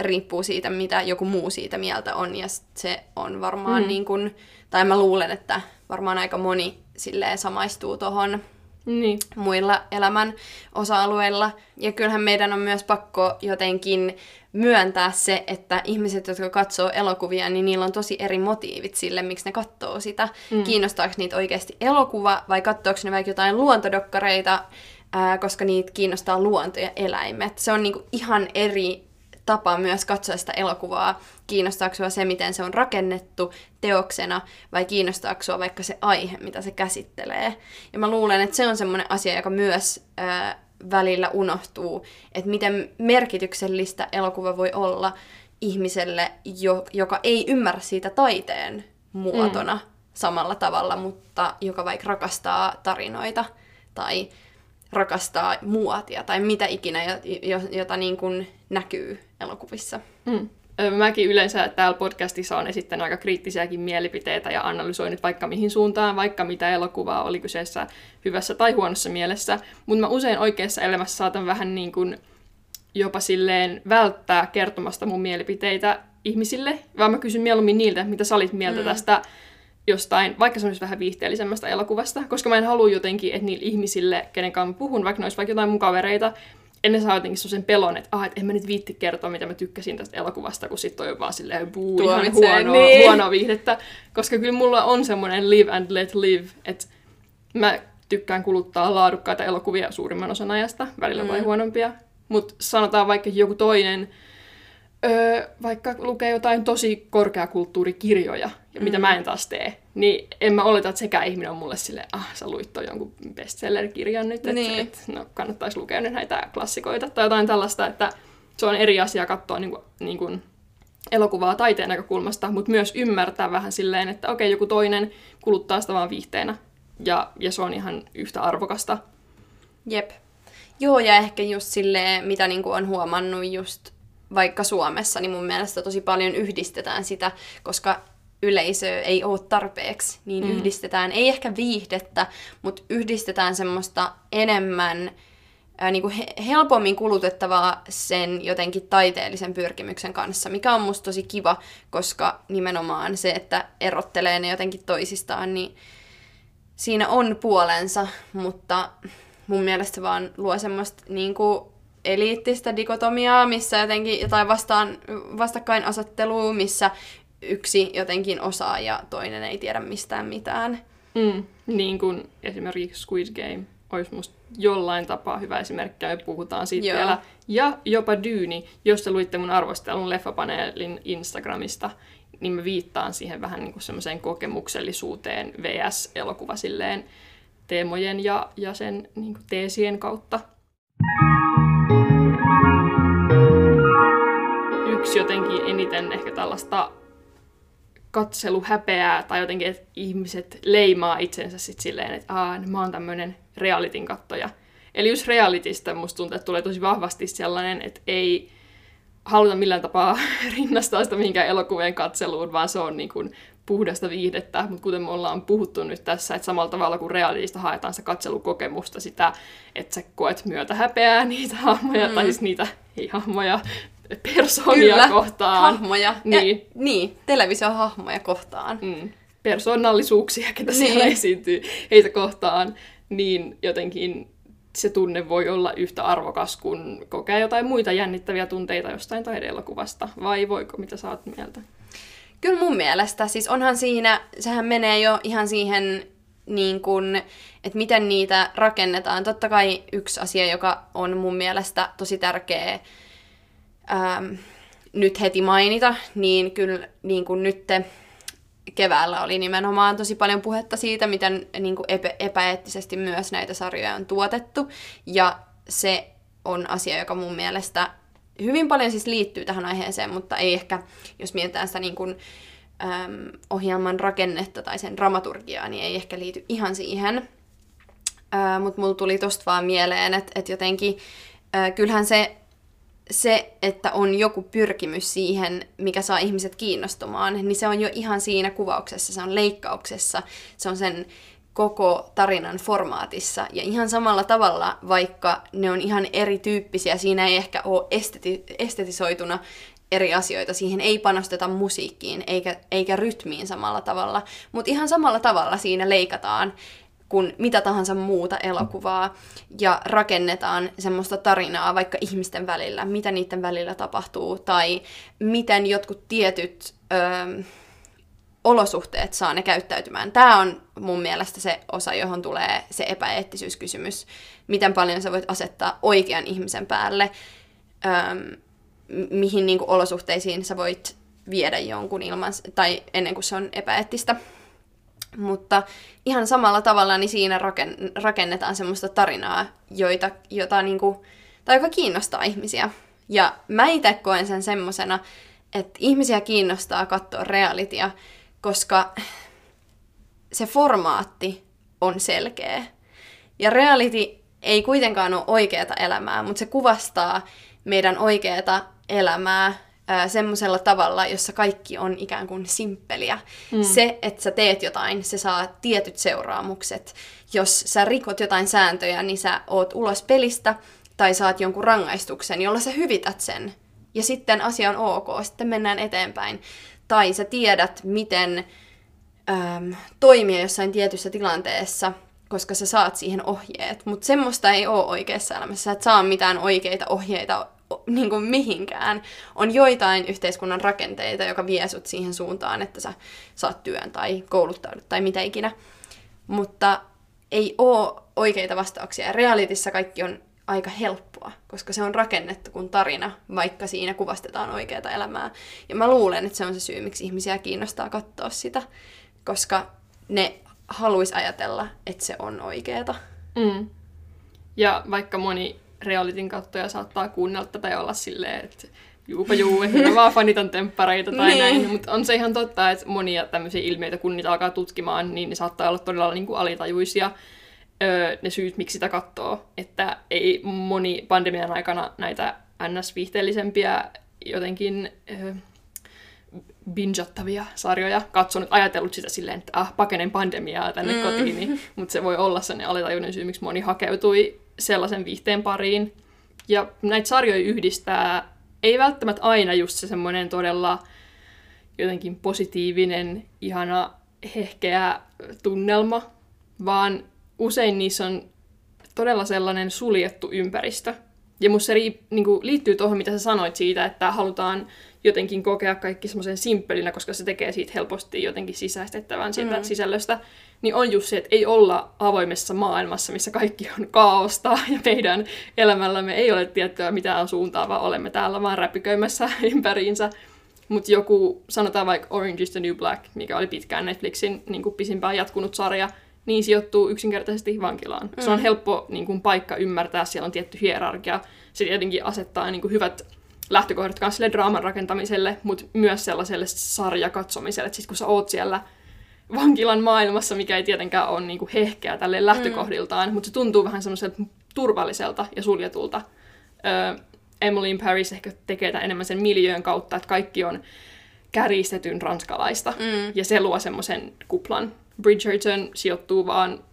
A: riippuu siitä, mitä joku muu siitä mieltä on, ja se on varmaan mm. niin kuin, tai mä luulen, että varmaan aika moni silleen samaistuu tuohon niin. muilla elämän osa-alueilla. Ja kyllähän meidän on myös pakko jotenkin myöntää se, että ihmiset, jotka katsoo elokuvia, niin niillä on tosi eri motiivit sille, miksi ne katsoo sitä. Mm. Kiinnostaako niitä oikeasti elokuva vai katsoako ne vaikka jotain luontodokkareita, ää, koska niitä kiinnostaa luonto ja eläimet. Se on niinku ihan eri tapa myös katsoa sitä elokuvaa. Kiinnostaako sinua se, miten se on rakennettu teoksena, vai kiinnostaako vaikka se aihe, mitä se käsittelee. Ja mä luulen, että se on semmoinen asia, joka myös ää, välillä unohtuu, että miten merkityksellistä elokuva voi olla ihmiselle, jo, joka ei ymmärrä siitä taiteen muotona mm. samalla tavalla, mutta joka vaikka rakastaa tarinoita tai rakastaa muotia tai mitä ikinä, jota niin kuin näkyy elokuvissa. Mm.
B: mäkin yleensä täällä podcastissa on esittänyt aika kriittisiäkin mielipiteitä ja analysoinut vaikka mihin suuntaan, vaikka mitä elokuvaa oli kyseessä hyvässä tai huonossa mielessä. Mutta mä usein oikeassa elämässä saatan vähän niin kuin jopa silleen välttää kertomasta mun mielipiteitä ihmisille, vaan mä kysyn mieluummin niiltä, mitä sä olit mieltä mm. tästä jostain, vaikka se olisi vähän viihteellisemmästä elokuvasta, koska mä en halua jotenkin, että niille ihmisille, kenen kanssa mä puhun, vaikka ne olisi vaikka jotain mun kavereita, ennen saa jotenkin sen pelon, että, ah, että en mä nyt viitti kertoa, mitä mä tykkäsin tästä elokuvasta, kun sitten on vaan silleen buu, ihan huonoa, niin. huonoa viihdettä. Koska kyllä mulla on semmoinen live and let live, että mä tykkään kuluttaa laadukkaita elokuvia suurimman osan ajasta, välillä mm. vai huonompia. Mutta sanotaan vaikka joku toinen, öö, vaikka lukee jotain tosi korkeakulttuurikirjoja, ja mitä mm. mä en taas tee, niin en mä oleta, että sekä ihminen on mulle sille, ah, sä luit toi jonkun bestseller-kirjan nyt, että niin. et, no, kannattaisi lukea nyt näitä klassikoita, tai jotain tällaista, että se on eri asia katsoa niin kuin, niin kuin elokuvaa taiteen näkökulmasta, mutta myös ymmärtää vähän silleen, että okei, joku toinen kuluttaa sitä vaan viihteenä, ja, ja se on ihan yhtä arvokasta.
A: Jep. Joo, ja ehkä just silleen, mitä niin kuin on huomannut just vaikka Suomessa, niin mun mielestä tosi paljon yhdistetään sitä, koska yleisö ei ole tarpeeksi, niin mm. yhdistetään, ei ehkä viihdettä, mutta yhdistetään semmoista enemmän ää, niin kuin he, helpommin kulutettavaa sen jotenkin taiteellisen pyrkimyksen kanssa, mikä on musta tosi kiva, koska nimenomaan se, että erottelee ne jotenkin toisistaan, niin siinä on puolensa, mutta mun mielestä se vaan luo semmoista niin kuin eliittistä dikotomiaa, missä jotenkin jotain vastaan, vastakkainasettelua, missä yksi jotenkin osaa ja toinen ei tiedä mistään mitään.
B: Mm, niin kuin esimerkiksi Squid Game olisi musta jollain tapaa hyvä esimerkki, ja puhutaan siitä Joo. vielä. Ja jopa Dyyni, jos te luitte mun arvostelun leffapaneelin Instagramista, niin mä viittaan siihen vähän niin kuin semmoiseen kokemuksellisuuteen VS-elokuva silleen teemojen ja, ja sen niin kuin teesien kautta. Yksi jotenkin eniten ehkä tällaista katseluhäpeää tai jotenkin, että ihmiset leimaa itsensä sit silleen, että Aa, mä oon tämmöinen realitin kattoja. Eli just realitista musta tuntuu, että tulee tosi vahvasti sellainen, että ei haluta millään tapaa [LAUGHS] rinnastaa sitä mihinkään elokuvien katseluun, vaan se on niin kuin puhdasta viihdettä, mutta kuten me ollaan puhuttu nyt tässä, että samalla tavalla kuin realitista haetaan sitä katselukokemusta, sitä, että sä koet myötä häpeää niitä hahmoja, mm. tai siis niitä, ei hahmoja, persoonia Kyllä, kohtaan.
A: hahmoja. Niin. Ja, niin, televisiohahmoja kohtaan. Mm.
B: Persoonallisuuksia, ketä niin. siellä esiintyy, heitä kohtaan, niin jotenkin se tunne voi olla yhtä arvokas kuin kokea jotain muita jännittäviä tunteita jostain taideelokuvasta. Vai voiko, mitä sä oot mieltä?
A: Kyllä mun mielestä. Siis onhan siinä, sehän menee jo ihan siihen niin kun, että miten niitä rakennetaan. Totta kai yksi asia, joka on mun mielestä tosi tärkeä ähm, nyt heti mainita, niin kyllä niin kuin nyt keväällä oli nimenomaan tosi paljon puhetta siitä, miten niin kuin epä, epäeettisesti myös näitä sarjoja on tuotettu. Ja se on asia, joka mun mielestä hyvin paljon siis liittyy tähän aiheeseen, mutta ei ehkä, jos mietitään sitä niin kuin, äm, ohjelman rakennetta tai sen dramaturgiaa, niin ei ehkä liity ihan siihen. Äh, mutta mulla tuli tosta vaan mieleen, että et jotenkin äh, kyllähän se se, että on joku pyrkimys siihen, mikä saa ihmiset kiinnostumaan, niin se on jo ihan siinä kuvauksessa, se on leikkauksessa, se on sen koko tarinan formaatissa. Ja ihan samalla tavalla, vaikka ne on ihan erityyppisiä, siinä ei ehkä ole esteti- estetisoituna eri asioita. Siihen ei panosteta musiikkiin eikä, eikä rytmiin samalla tavalla, mutta ihan samalla tavalla siinä leikataan kuin mitä tahansa muuta elokuvaa ja rakennetaan semmoista tarinaa vaikka ihmisten välillä, mitä niiden välillä tapahtuu tai miten jotkut tietyt ö, olosuhteet saa ne käyttäytymään. Tämä on mun mielestä se osa, johon tulee se epäeettisyyskysymys. Miten paljon sä voit asettaa oikean ihmisen päälle, ö, mihin niin kuin, olosuhteisiin sä voit viedä jonkun ilman, tai ennen kuin se on epäeettistä. Mutta ihan samalla tavalla niin siinä rakennetaan semmoista tarinaa, joita, jota niinku, tai joka kiinnostaa ihmisiä. Ja mä itse koen sen semmosena, että ihmisiä kiinnostaa katsoa realitia, koska se formaatti on selkeä. Ja reality ei kuitenkaan ole oikeata elämää, mutta se kuvastaa meidän oikeata elämää semmoisella tavalla, jossa kaikki on ikään kuin simppeliä. Mm. Se, että sä teet jotain, se saa tietyt seuraamukset. Jos sä rikot jotain sääntöjä, niin sä oot ulos pelistä tai saat jonkun rangaistuksen, jolla sä hyvität sen. Ja sitten asia on ok, sitten mennään eteenpäin. Tai sä tiedät, miten äm, toimia jossain tietyssä tilanteessa, koska sä saat siihen ohjeet. Mutta semmoista ei ole oikeassa elämässä. Sä et saa mitään oikeita ohjeita niin kuin mihinkään. On joitain yhteiskunnan rakenteita, joka vie sut siihen suuntaan, että sä saat työn tai kouluttaudut tai mitä ikinä. Mutta ei ole oikeita vastauksia. Realitissa kaikki on aika helppoa, koska se on rakennettu kuin tarina, vaikka siinä kuvastetaan oikeaa elämää. Ja mä luulen, että se on se syy, miksi ihmisiä kiinnostaa katsoa sitä, koska ne haluaisi ajatella, että se on oikeeta.
B: Mm. Ja vaikka moni realitin kattoja saattaa kuunnella tätä ja olla silleen, että juupa juu, että [LAUGHS] mä vaan fanitan temppareita tai niin. näin. Mutta on se ihan totta, että monia tämmöisiä ilmiöitä, kun niitä alkaa tutkimaan, niin ne saattaa olla todella niin kuin alitajuisia öö, ne syyt, miksi sitä katsoo. Että ei moni pandemian aikana näitä ns-viihteellisempiä jotenkin öö, bingeattavia sarjoja katsonut, ajatellut sitä silleen, että ah, pakenen pandemiaa tänne mm. kotiin, mutta se voi olla sellainen alitajuinen syy, miksi moni hakeutui sellaisen viihteen pariin. Ja näitä sarjoja yhdistää ei välttämättä aina just se semmoinen todella jotenkin positiivinen, ihana, hehkeä tunnelma, vaan usein niissä on todella sellainen suljettu ympäristö. Ja musta se ri, niin kuin, liittyy tuohon, mitä sä sanoit siitä, että halutaan jotenkin kokea kaikki semmoisen simppelinä, koska se tekee siitä helposti jotenkin sisäistettävän siitä mm. sisällöstä, niin on just se, että ei olla avoimessa maailmassa, missä kaikki on kaaosta [LAUGHS] ja meidän elämällämme ei ole tiettyä mitään suuntaa, vaan olemme täällä vaan räpiköimässä [LAUGHS] ympäriinsä. Mutta joku, sanotaan vaikka Orange is the New Black, mikä oli pitkään Netflixin niin kuin pisimpään jatkunut sarja, niin sijoittuu yksinkertaisesti vankilaan. Mm. Se on mm. helppo niin kuin, paikka ymmärtää, siellä on tietty hierarkia. Se tietenkin asettaa niin kuin, hyvät lähtökohdat myös sille draaman rakentamiselle, mutta myös sellaiselle sarjakatsomiselle. Että sit kun sä oot siellä vankilan maailmassa, mikä ei tietenkään ole niin kuin hehkeä tälle lähtökohdiltaan, mm. mutta se tuntuu vähän semmoiselta turvalliselta ja suljetulta. Öö, Emily in Paris ehkä tekee tämän enemmän sen miljöön kautta, että kaikki on käristetyn ranskalaista, mm. ja se luo semmoisen kuplan. Bridgerton sijoittuu vaan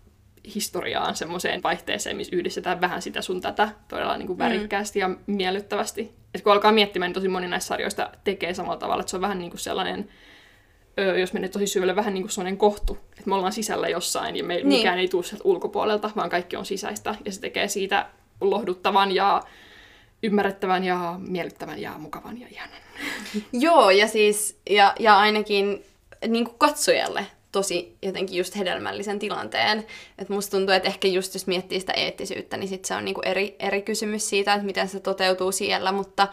B: historiaan semmoiseen vaihteeseen, missä yhdistetään vähän sitä sun tätä todella niin kuin mm. värikkäästi mm. ja miellyttävästi. Et kun alkaa miettimään, niin tosi moni näistä sarjoista tekee samalla tavalla, että se on vähän niin kuin sellainen, öö, jos menee tosi syvälle, vähän niin kuin sellainen kohtu, että me ollaan sisällä jossain ja me, niin. mikään ei tule sieltä ulkopuolelta, vaan kaikki on sisäistä ja se tekee siitä lohduttavan ja ymmärrettävän ja miellyttävän ja mukavan ja ihanan. [LAUGHS]
A: Joo, ja siis, ja, ja ainakin niin kuin katsojalle tosi jotenkin just hedelmällisen tilanteen. Et musta tuntuu, että ehkä just jos miettii sitä eettisyyttä, niin sit se on niinku eri, eri kysymys siitä, että miten se toteutuu siellä, mutta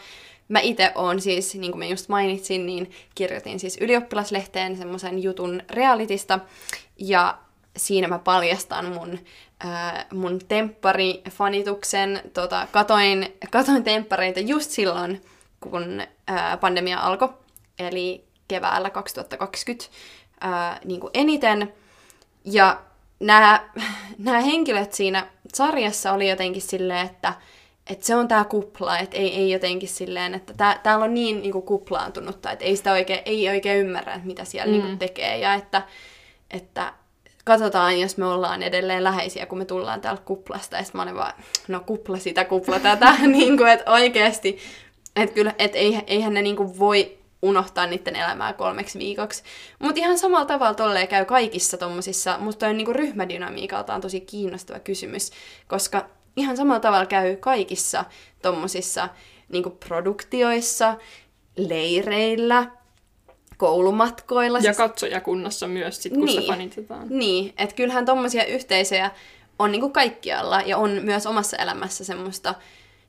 A: mä itse oon siis, niin kuin mä just mainitsin, niin kirjoitin siis ylioppilaslehteen semmoisen jutun realitista, ja siinä mä paljastan mun, äh, mun temppari-fanituksen. Tota, katoin, katoin temppareita just silloin, kun äh, pandemia alkoi, eli keväällä 2020 ää, niin kuin eniten. Ja nämä [LAUGHS] henkilöt siinä sarjassa oli jotenkin silleen, että, että se on tämä kupla, että ei, ei jotenkin silleen, että tää, täällä on niin, niin kuin kuplaantunutta, että ei sitä oikein, ei oikein ymmärrä, että mitä siellä niin mm. niin kuin tekee. Ja että, että katsotaan, jos me ollaan edelleen läheisiä, kun me tullaan täältä kuplasta. Ja sitten mä olin vaan, no kupla sitä, kupla tätä. [LAUGHS] niin kuin, että oikeasti, että kyllä, että eihän ne niin kuin voi unohtaa niiden elämää kolmeksi viikoksi. Mutta ihan samalla tavalla tolleen käy kaikissa tommosissa, musta toi niinku ryhmädynamiikalta on tosi kiinnostava kysymys, koska ihan samalla tavalla käy kaikissa tommosissa niinku produktioissa, leireillä, koulumatkoilla.
B: Ja siis... katsojakunnassa myös, sit, kun niin, sitä fanitetaan.
A: Niin, että kyllähän tommosia yhteisöjä on niinku kaikkialla ja on myös omassa elämässä semmoista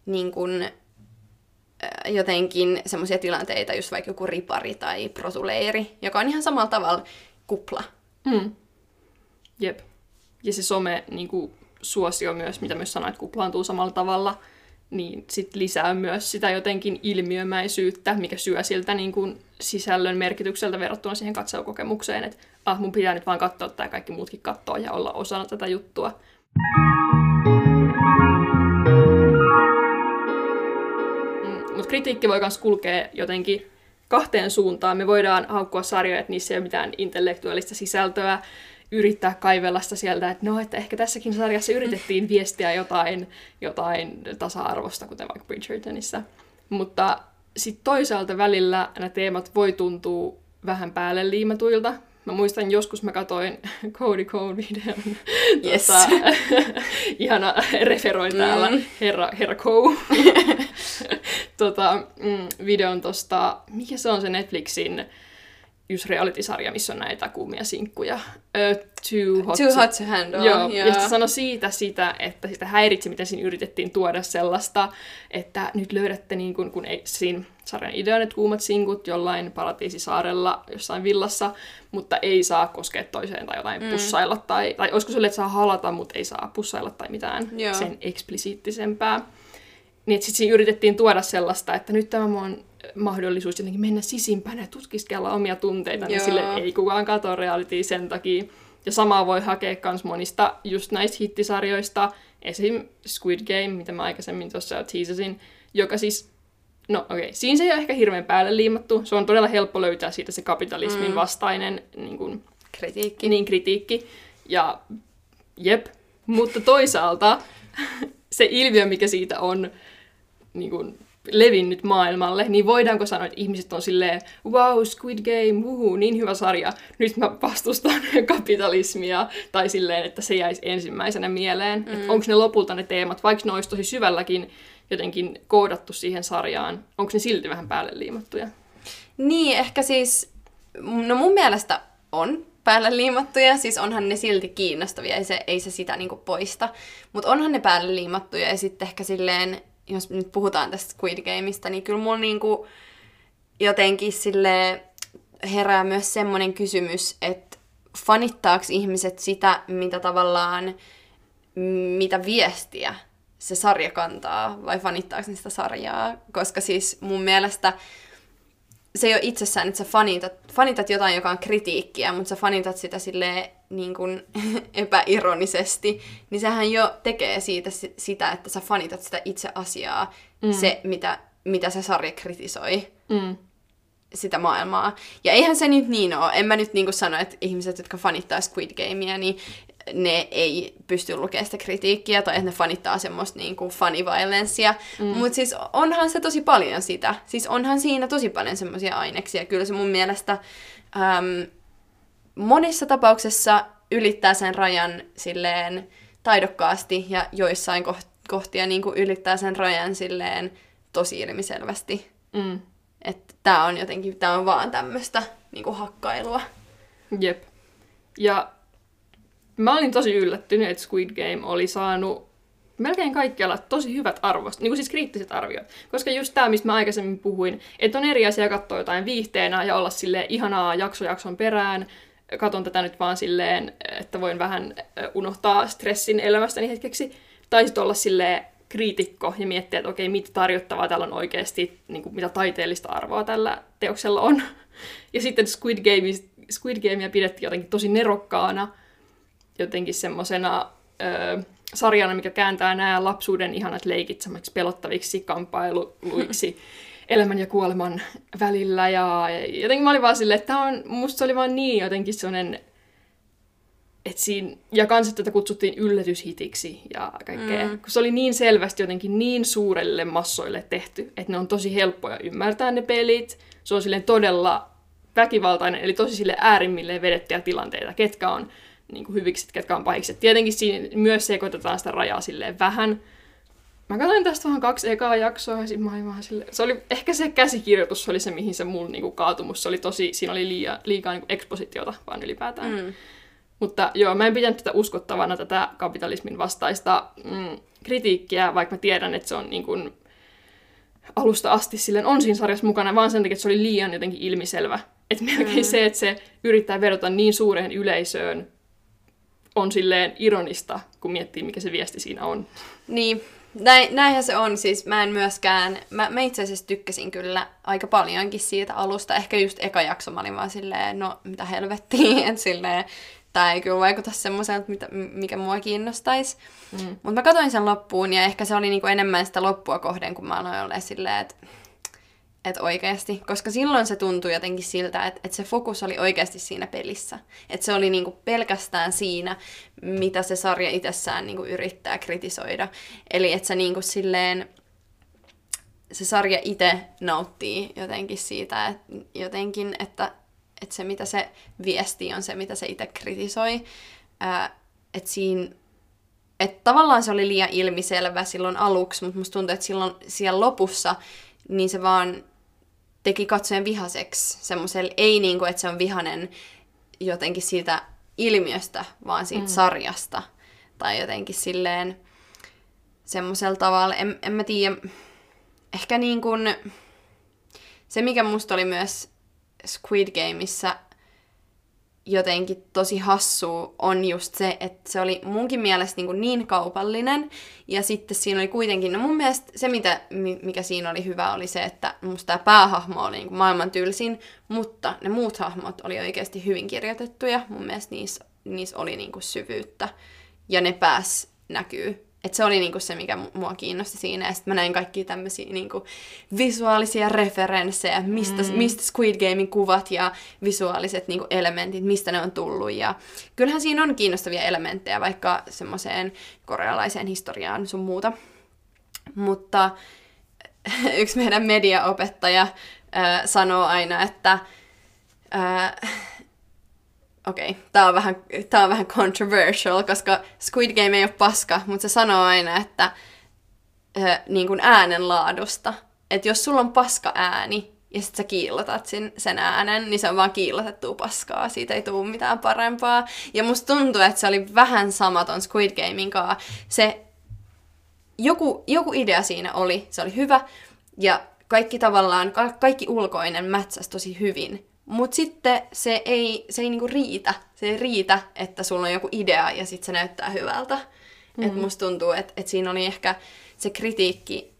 A: niin kuin, jotenkin semmoisia tilanteita, just vaikka joku ripari tai protuleiri, joka on ihan samalla tavalla kupla.
B: Mm. Jep. Ja se some niin kuin, suosio myös, mitä myös sanoit, kuplaantuu samalla tavalla, niin sit lisää myös sitä jotenkin ilmiömäisyyttä, mikä syö siltä niin kuin, sisällön merkitykseltä verrattuna siihen katselukokemukseen, että ah, mun pitää nyt vaan katsoa tai kaikki muutkin katsoa ja olla osana tätä juttua. Mutta kritiikki voi myös kulkea jotenkin kahteen suuntaan. Me voidaan haukkua sarjoja, että niissä ei ole mitään intellektuaalista sisältöä, yrittää kaivella sitä sieltä, että no, että ehkä tässäkin sarjassa yritettiin viestiä jotain, jotain tasa-arvosta, kuten vaikka Bridgertonissa. Mutta sitten toisaalta välillä nämä teemat voi tuntua vähän päälle liimatuilta. Mä muistan joskus mä katoin [LAUGHS] Cody Cole-videon.
A: Yes.
B: Tota, [LAUGHS] ihana referoin täällä
A: Mm.
B: herra, herra Cole. [LAUGHS] tota, mm, videon tosta, mikä se on se Netflixin just reality-sarja, missä on näitä kuumia sinkkuja. Uh, too hot,
A: Too hot to handle.
B: Joo, ja se sanoi siitä sitä, että sitä häiritsi, miten siinä yritettiin tuoda sellaista, että nyt löydätte, niin kun, kun ei, siinä sarjan idea on, että kuumat sinkut jollain paratiisisaarella jossain villassa, mutta ei saa koskea toiseen tai jotain mm. pussailla, tai, tai olisiko sille, että saa halata, mutta ei saa pussailla tai mitään
A: Joo.
B: sen eksplisiittisempää. Niin, sitten siinä yritettiin tuoda sellaista, että nyt tämä on mahdollisuus jotenkin mennä sisimpänä ja tutkiskella omia tunteita, niin
A: Joo.
B: sille ei kukaan katso reality sen takia. Ja samaa voi hakea myös monista just näistä hittisarjoista, esim. Squid Game, mitä mä aikaisemmin tuossa teasasin, joka siis, no okei, okay, siinä se ei ole ehkä hirveän päälle liimattu, se on todella helppo löytää siitä se kapitalismin
A: Mm.
B: vastainen niin kuin,
A: Kritiikki.
B: niin kritiikki, ja jep, mutta toisaalta [LAUGHS] se ilmiö, mikä siitä on niin kuin, levinnyt maailmalle, niin voidaanko sanoa, että ihmiset on silleen, wow, Squid Game, uhu, niin hyvä sarja, nyt mä vastustan [LAUGHS] kapitalismia, tai silleen, että se jäisi ensimmäisenä mieleen. Mm. Onko ne lopulta ne teemat, vaikka ne olisi tosi syvälläkin jotenkin koodattu siihen sarjaan, onko ne silti vähän päälle liimattuja?
A: Niin, ehkä siis, no mun mielestä on päälle liimattuja, siis onhan ne silti kiinnostavia, ei se, ei se sitä niinku poista. Mutta onhan ne päälle liimattuja ja sitten ehkä silleen, jos nyt puhutaan tästä Squid Gameista, niin kyllä mulla niinku jotenkin sille herää myös semmoinen kysymys, että fanittaako ihmiset sitä, mitä tavallaan, mitä viestiä se sarja kantaa, vai fanittaako ne sitä sarjaa? Koska siis mun mielestä se ei ole itsessään, että sä fanitat, fanitat jotain, joka on kritiikkiä, mutta sä fanitat sitä silleen niin kuin [LAUGHS] epäironisesti, niin sehän jo tekee siitä si- sitä, että sä fanitat sitä itse asiaa, mm. se mitä, mitä se sarja kritisoi
B: Mm.
A: Sitä maailmaa. Ja eihän se nyt niin ole. En mä nyt niin sano, että ihmiset, jotka fanittaa Squid Gamea, niin ne ei pysty lukemaan sitä kritiikkiä tai että ne fanittaa semmoista niin kuin funny violencea. Mm. Mutta siis onhan se tosi paljon sitä. Siis onhan siinä tosi paljon semmoisia aineksia. Kyllä se mun mielestä äm, monissa tapauksessa ylittää sen rajan silleen taidokkaasti ja joissain koht- kohtia niin kuin ylittää sen rajan silleen tosi ilmiselvästi.
B: Mm.
A: Että tää on jotenkin, tää on vaan tämmöstä niinku hakkailua.
B: Jep. Ja mä olin tosi yllättynyt, että Squid Game oli saanut melkein kaikkialla tosi hyvät arvostot, niin kuin siis kriittiset arviot. Koska just tämä, mistä mä aikaisemmin puhuin, että on eri asia katsoa jotain viihteenä ja olla sille ihanaa jakso jakson perään. Katon tätä nyt vaan silleen, että voin vähän unohtaa stressin elämästäni hetkeksi. Tai sitten olla silleen kriitikko ja miettiä, että okei, mitä tarjottavaa täällä on oikeasti, niin kuin, mitä taiteellista arvoa tällä teoksella on. Ja sitten Squid, Game, Squid Gamea pidettiin jotenkin tosi nerokkaana, jotenkin semmosena ö, sarjana, mikä kääntää nämä lapsuuden ihanat leikit semmoiksi pelottaviksi kamppailuiksi [LAUGHS] elämän ja kuoleman välillä. Ja jotenkin mä olin vaan silleen, että tää on, musta se oli vaan niin jotenkin sellainen, että siinä, ja kans, että tätä kutsuttiin yllätyshitiksi ja kaikkea. Mm. Kun se oli niin selvästi jotenkin niin suurelle massoille tehty, että ne on tosi helppoja ymmärtää ne pelit. Se on silleen todella väkivaltainen, eli tosi sille äärimmilleen vedettyjä tilanteita, ketkä on niin kuin hyvikset, ketkä on pahikset. Tietenkin siinä myös sekoitetaan sitä rajaa silleen vähän. Mä katsoin tästä vähän kaksi ekaa jaksoa ja sitten mä olin vaan silleen, se oli, ehkä se käsikirjoitus oli se, mihin se mulla niinku kaatumus, se oli tosi, siinä oli liian, liikaa niinku ekspositiota vaan ylipäätään. Mm. Mutta joo, mä en pitänyt tätä uskottavana, tätä kapitalismin vastaista mm, kritiikkiä, vaikka mä tiedän, että se on niin kuin alusta asti silleen on siinä sarjassa mukana, vaan sen takia, että se oli liian jotenkin ilmiselvä. Että [LAUGHS] melkein mm. se, että se yrittää vedota niin suureen yleisöön, on silleen ironista, kun miettii, mikä se viesti siinä on.
A: Niin, näin, näinhän se on. Siis mä en myöskään, mä, mä itse asiassa tykkäsin kyllä aika paljonkin siitä alusta. Ehkä just eka jakso mä olin vaan silleen, no mitä helvettiä, [LAUGHS] että silleen, tämä ei kyllä vaikuta semmoiselta, mitä- mikä mua kiinnostaisi.
B: Mm.
A: Mutta mä katsoin sen loppuun ja ehkä se oli niinku enemmän sitä loppua kohden, kun mä aloin olla silleen, että et oikeasti. Koska silloin se tuntui jotenkin siltä, että et se fokus oli oikeasti siinä pelissä. Että se oli niinku pelkästään siinä, mitä se sarja itsessään niinku yrittää kritisoida. Eli että se niinku silleen, se sarja itse nauttii jotenkin siitä, että jotenkin, että, että se mitä se viesti on se, mitä se itse kritisoi. Että siinä että tavallaan se oli liian ilmiselvä silloin aluksi, mutta musta tuntuu, että silloin siellä lopussa niin se vaan teki katsojen vihaseksi semmoiselle, ei niin kuin, että se on vihanen jotenkin siitä ilmiöstä, vaan siitä mm. sarjasta. Tai jotenkin silleen semmoisella tavalla, en, en mä tiedä, ehkä niin kuin, se mikä musta oli myös Squid Gameissa jotenkin tosi hassu on just se, että se oli munkin mielestä niin, niin kaupallinen. Ja sitten siinä oli kuitenkin, no mun mielestä se mitä, mikä siinä oli hyvä oli se, että musta tämä päähahmo oli niin maailman tylsin, mutta ne muut hahmot oli oikeasti hyvin kirjoitettuja. Mun mielestä niissä, niissä oli niin syvyyttä ja ne pääs näkyy et se oli niinku se, mikä mua kiinnosti siinä. Ja sitten mä näin kaikki tämmöisiä niinku visuaalisia referenssejä, mistä, mm. mistä Squid Gamein kuvat ja visuaaliset niinku elementit, mistä ne on tullut. Ja kyllähän siinä on kiinnostavia elementtejä, vaikka semmoiseen korealaiseen historiaan sun muuta. Mutta [LAUGHS] yksi meidän mediaopettaja äh, sanoo aina, että äh, okei, okay, tää, on vähän, tää on vähän controversial, koska Squid Game ei ole paska, mutta se sanoo aina, että ö, niin kuin äänenlaadusta. Että jos sulla on paska ääni, ja sit sä kiillotat sen, sen äänen, niin se on vaan kiillotettua paskaa, siitä ei tule mitään parempaa. Ja musta tuntuu, että se oli vähän samaton Squid Gamein kanssa. Se, joku, joku idea siinä oli, se oli hyvä, ja kaikki tavallaan, ka- kaikki ulkoinen mätsäsi tosi hyvin. Mutta sitten se ei, se ei niinku riitä. Se ei riitä, että sulla on joku idea ja sitten se näyttää hyvältä. Mm. Et musta tuntuu, että et siinä oli ehkä se kritiikki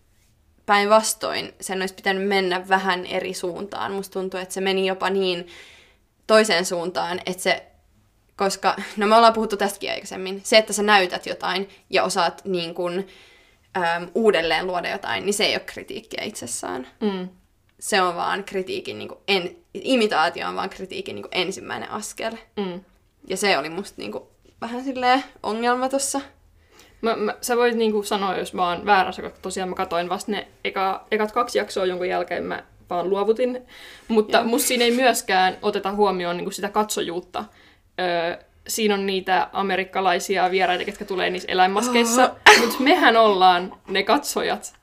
A: päinvastoin. Sen olisi pitänyt mennä vähän eri suuntaan. Musta tuntuu, että se meni jopa niin toiseen suuntaan, että se koska, no me ollaan puhuttu tästäkin aikaisemmin, se, että sä näytät jotain ja osaat niin kun, äm, uudelleen luoda jotain, niin se ei ole kritiikkiä itsessään. Mm se on vaan kritiikin, niin en, imitaatio on vaan kritiikin niin kuin ensimmäinen askel. Mm. Ja se oli musta niin kuin, vähän silleen ongelma tossa.
B: Mä, mä, sä voit niinku sanoa, jos mä oon väärässä, koska tosiaan mä katoin vasta ne eka, ekat kaksi jaksoa, jonka jälkeen mä vaan luovutin. Mutta Joo. musta siinä ei myöskään oteta huomioon niinku sitä katsojuutta. Öö, siinä on niitä amerikkalaisia vieraita, jotka tulee niissä eläinmaskeissa. Oh. Mutta mehän ollaan ne katsojat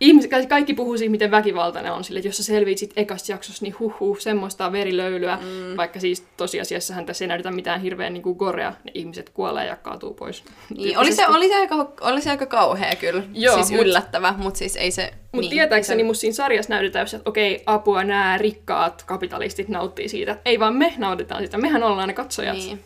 B: ihmiset, kaikki puhuu siitä, miten väkivaltainen on sille, että jos sä selviit sit ekasta jaksossa, niin huh huh, semmoista verilöylyä, mm. vaikka siis tosiasiassahan tässä ei näytetä mitään hirveän niin kuin gorea, ne ihmiset kuolee ja kaatuu pois.
A: Niin, oli, se, oli, se aika, oli se aika kauhea kyllä, Joo, siis mut, yllättävä, mutta siis ei se...
B: Mutta niin, tietääkseni se... musta siinä sarjassa näytetään, että okei, apua, nämä rikkaat kapitalistit nauttii siitä. Ei vaan me nautitaan sitä, mehän ollaan ne katsojat. Niin.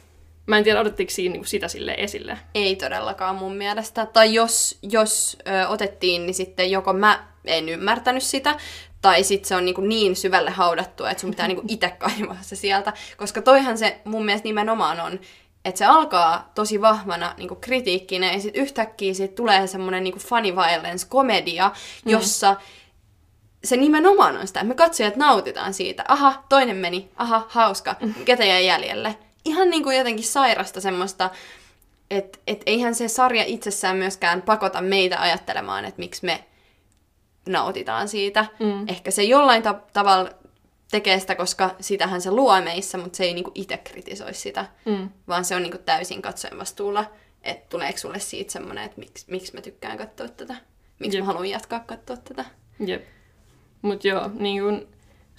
B: Mä en tiedä, odottiko siinä niin sitä sille esille.
A: Ei todellakaan mun mielestä. Tai jos, jos ö, otettiin, niin sitten joko mä en ymmärtänyt sitä, tai sitten se on niin, niin syvälle haudattu, että sun pitää [LAUGHS] niin itse kaivaa se sieltä. Koska toihan se mun mielestä nimenomaan on, että se alkaa tosi vahvana niin kritiikkinä, ja sitten yhtäkkiä siitä tulee semmoinen niin funny violence-komedia, mm. jossa se nimenomaan on sitä, että me katsojat nautitaan siitä. Aha, toinen meni, aha, hauska, [LAUGHS] ketä jäi jäljelle ihan niin kuin jotenkin sairasta semmoista, että et eihän se sarja itsessään myöskään pakota meitä ajattelemaan, että miksi me nautitaan siitä. Mm. Ehkä se jollain ta- tavalla tekee sitä, koska sitähän se luo meissä, mutta se ei niinku itse kritisoi sitä, mm. vaan se on niinku täysin katsojen vastuulla, että tuleeko sulle siitä semmoinen, että miksi, miksi mä tykkään katsoa tätä, miksi Jep. mä haluan jatkaa katsoa tätä.
B: Jep. Mutta joo, niin kun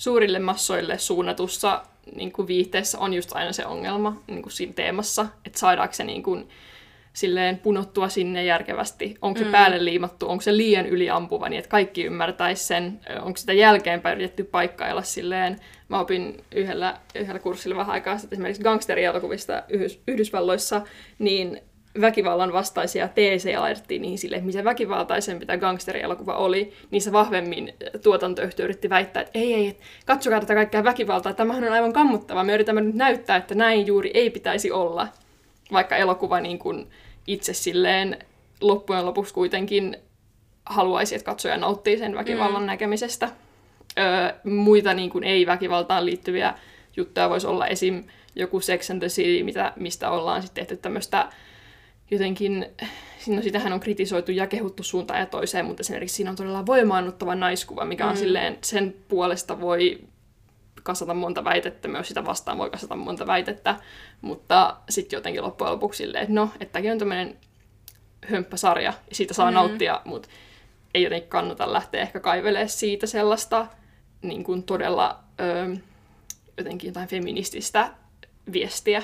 B: suurille massoille suunnatussa niin kuin viihteessä on just aina se ongelma niin kuin siinä teemassa, että saadaanko se niin kuin, silleen punottua sinne järkevästi, onko se mm. päälle liimattu, onko se liian yliampuva, niin että kaikki ymmärtäisi sen, onko sitä jälkeenpäin yritetty paikkailla silleen. Mä opin yhdellä, yhdellä kurssilla vähän aikaa sitten esimerkiksi gangsterielokuvista Yhdys, Yhdysvalloissa, niin väkivallan vastaisia teesejä laitettiin niihin sille, että mitä väkivaltaisempi tämä gangsterielokuva oli, niin se vahvemmin tuotantoyhtiö yritti väittää, että ei, ei, katsokaa tätä kaikkea väkivaltaa, tämähän on aivan kammottava, me yritämme nyt näyttää, että näin juuri ei pitäisi olla. Vaikka elokuva niin kuin itse silleen loppujen lopuksi kuitenkin haluaisi, että katsoja nauttii sen väkivallan mm. näkemisestä. Öö, muita niin kuin ei-väkivaltaan liittyviä juttuja voisi olla esim. joku Sex and the City, mitä, mistä ollaan sitten tehty tämmöistä jotenkin, no sitähän on kritisoitu ja kehuttu suuntaan ja toiseen, mutta esimerkiksi siinä on todella voimaannuttava naiskuva, mikä on mm. silleen, sen puolesta voi kasata monta väitettä, myös sitä vastaan voi kasata monta väitettä, mutta sitten jotenkin loppujen lopuksi silleen, että no, että tämäkin on tämmöinen hömppäsarja, ja siitä saa mm. nauttia, mutta ei jotenkin kannata lähteä ehkä kaivelemaan siitä sellaista niin kuin todella öö, jotenkin jotain feminististä viestiä.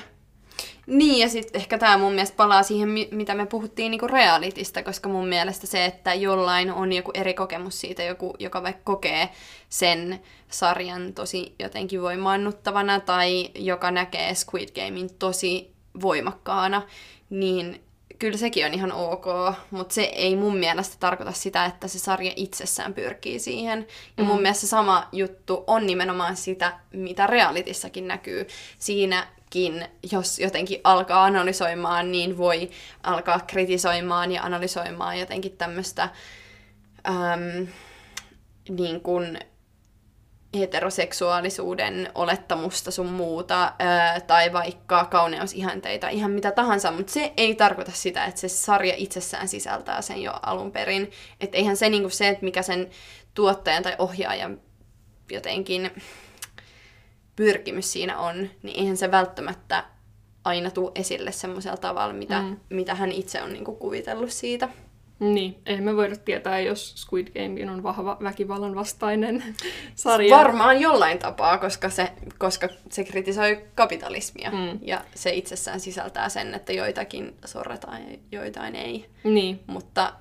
A: Niin, ja sitten ehkä tämä mun mielestä palaa siihen, mitä me puhuttiin niinku realitista, koska mun mielestä se, että jollain on joku eri kokemus siitä, joku, joka vaikka kokee sen sarjan tosi jotenkin voimaannuttavana, tai joka näkee Squid Gamein tosi voimakkaana, niin kyllä sekin on ihan ok, mutta se ei mun mielestä tarkoita sitä, että se sarja itsessään pyrkii siihen. Ja mun mm. mielestä sama juttu on nimenomaan sitä, mitä realitissakin näkyy. Siinäkin, jos jotenkin alkaa analysoimaan, niin voi alkaa kritisoimaan ja analysoimaan jotenkin tämmöistä niin kuin heteroseksuaalisuuden olettamusta sun muuta, ää, tai vaikka kauneusihanteita, ihan mitä tahansa, mutta se ei tarkoita sitä, että se sarja itsessään sisältää sen jo alun perin. Että eihän se niinku se, että mikä sen tuottajan tai ohjaajan jotenkin pyrkimys siinä on, niin eihän se välttämättä aina tule esille semmoisella tavalla, mitä, mm. mitä hän itse on niinku kuvitellut siitä.
B: Niin, ei me voida tietää, jos Squid Game on vahva väkivallan vastainen [LAUGHS] sarja.
A: Varmaan jollain tapaa, koska se, koska se kritisoi kapitalismia. Mm. Ja se itsessään sisältää sen, että joitakin sorretaan ja joitain ei.
B: Niin.
A: Mutta...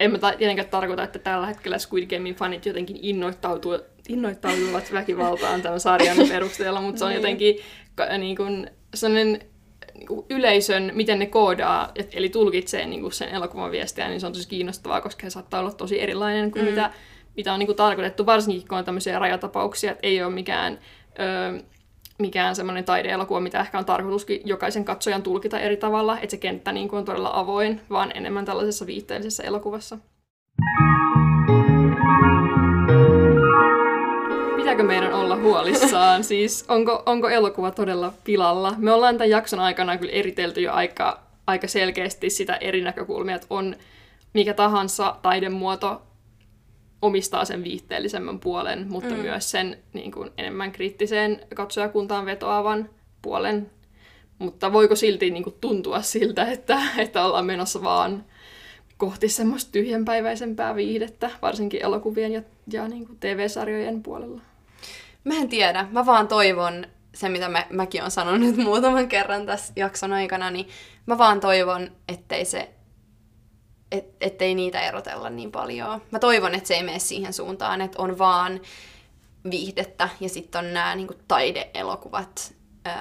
B: En mä tietenkään tarkoita, että tällä hetkellä Squid Gamein fanit jotenkin innoittautuvat, innoittautuvat väkivaltaan tämän sarjan [LAUGHS] perusteella, mutta se on niin. jotenkin niin kuin, sellainen niin yleisön, miten ne koodaa, et, eli tulkitsee niin kuin sen elokuvan viestiä, niin se on tosi kiinnostavaa, koska se saattaa olla tosi erilainen kuin mm. mitä, mitä on niin kuin tarkoitettu, varsinkin kun on tämmöisiä rajatapauksia, että ei ole mikään, ö, mikään semmoinen taideelokuva, mitä ehkä on tarkoituskin jokaisen katsojan tulkita eri tavalla, että se kenttä niin kuin on todella avoin, vaan enemmän tällaisessa viitteellisessä elokuvassa. Pitääkö meidän olla huolissaan? [LAUGHS] Siis onko, onko elokuva todella pilalla? Me ollaan tämän jakson aikana kyllä eritelty jo aika, aika selkeästi sitä eri näkökulmia, että on mikä tahansa taidemuoto omistaa sen viihteellisemmän puolen, mutta mm. myös sen niin kuin, enemmän kriittiseen katsojakuntaan vetoavan puolen. Mutta voiko silti niin kuin, tuntua siltä, että, että ollaan menossa vaan kohti semmoista tyhjänpäiväisempää viihdettä, varsinkin elokuvien ja, ja niin kuin TV-sarjojen puolella?
A: Mä en tiedä. Mä vaan toivon se, mitä mä, mäkin on sanonut [LAUGHS] muutaman kerran tässä jakson aikana, niin mä vaan toivon, ettei se et, ettei niitä erotella niin paljon. Mä toivon, että se ei mene siihen suuntaan, että on vaan viihdettä ja sitten on nämä niin taideelokuvat. Öö,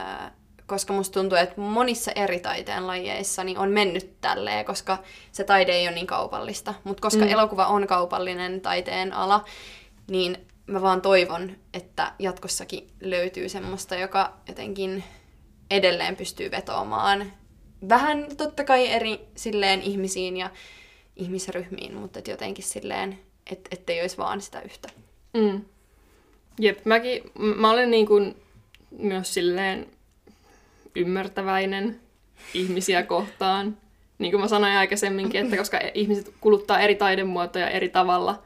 A: koska musta tuntuu, että monissa eri taiteen lajeissa niin on mennyt tälleen, koska se taide ei ole niin kaupallista. Mutta koska mm. elokuva on kaupallinen taiteen ala, niin mä vaan toivon, että jatkossakin löytyy semmoista, joka jotenkin edelleen pystyy vetoamaan vähän totta kai eri silleen ihmisiin ja ihmisryhmiin, mutta et jotenkin silleen, et, ettei olisi vaan sitä yhtä.
B: Mm. Jep, mäkin, mä olen niin kuin myös silleen ymmärtäväinen ihmisiä [LAUGHS] kohtaan. Niin kuin mä sanoin aikaisemminkin, että koska ihmiset kuluttaa eri taidemuotoja eri tavalla,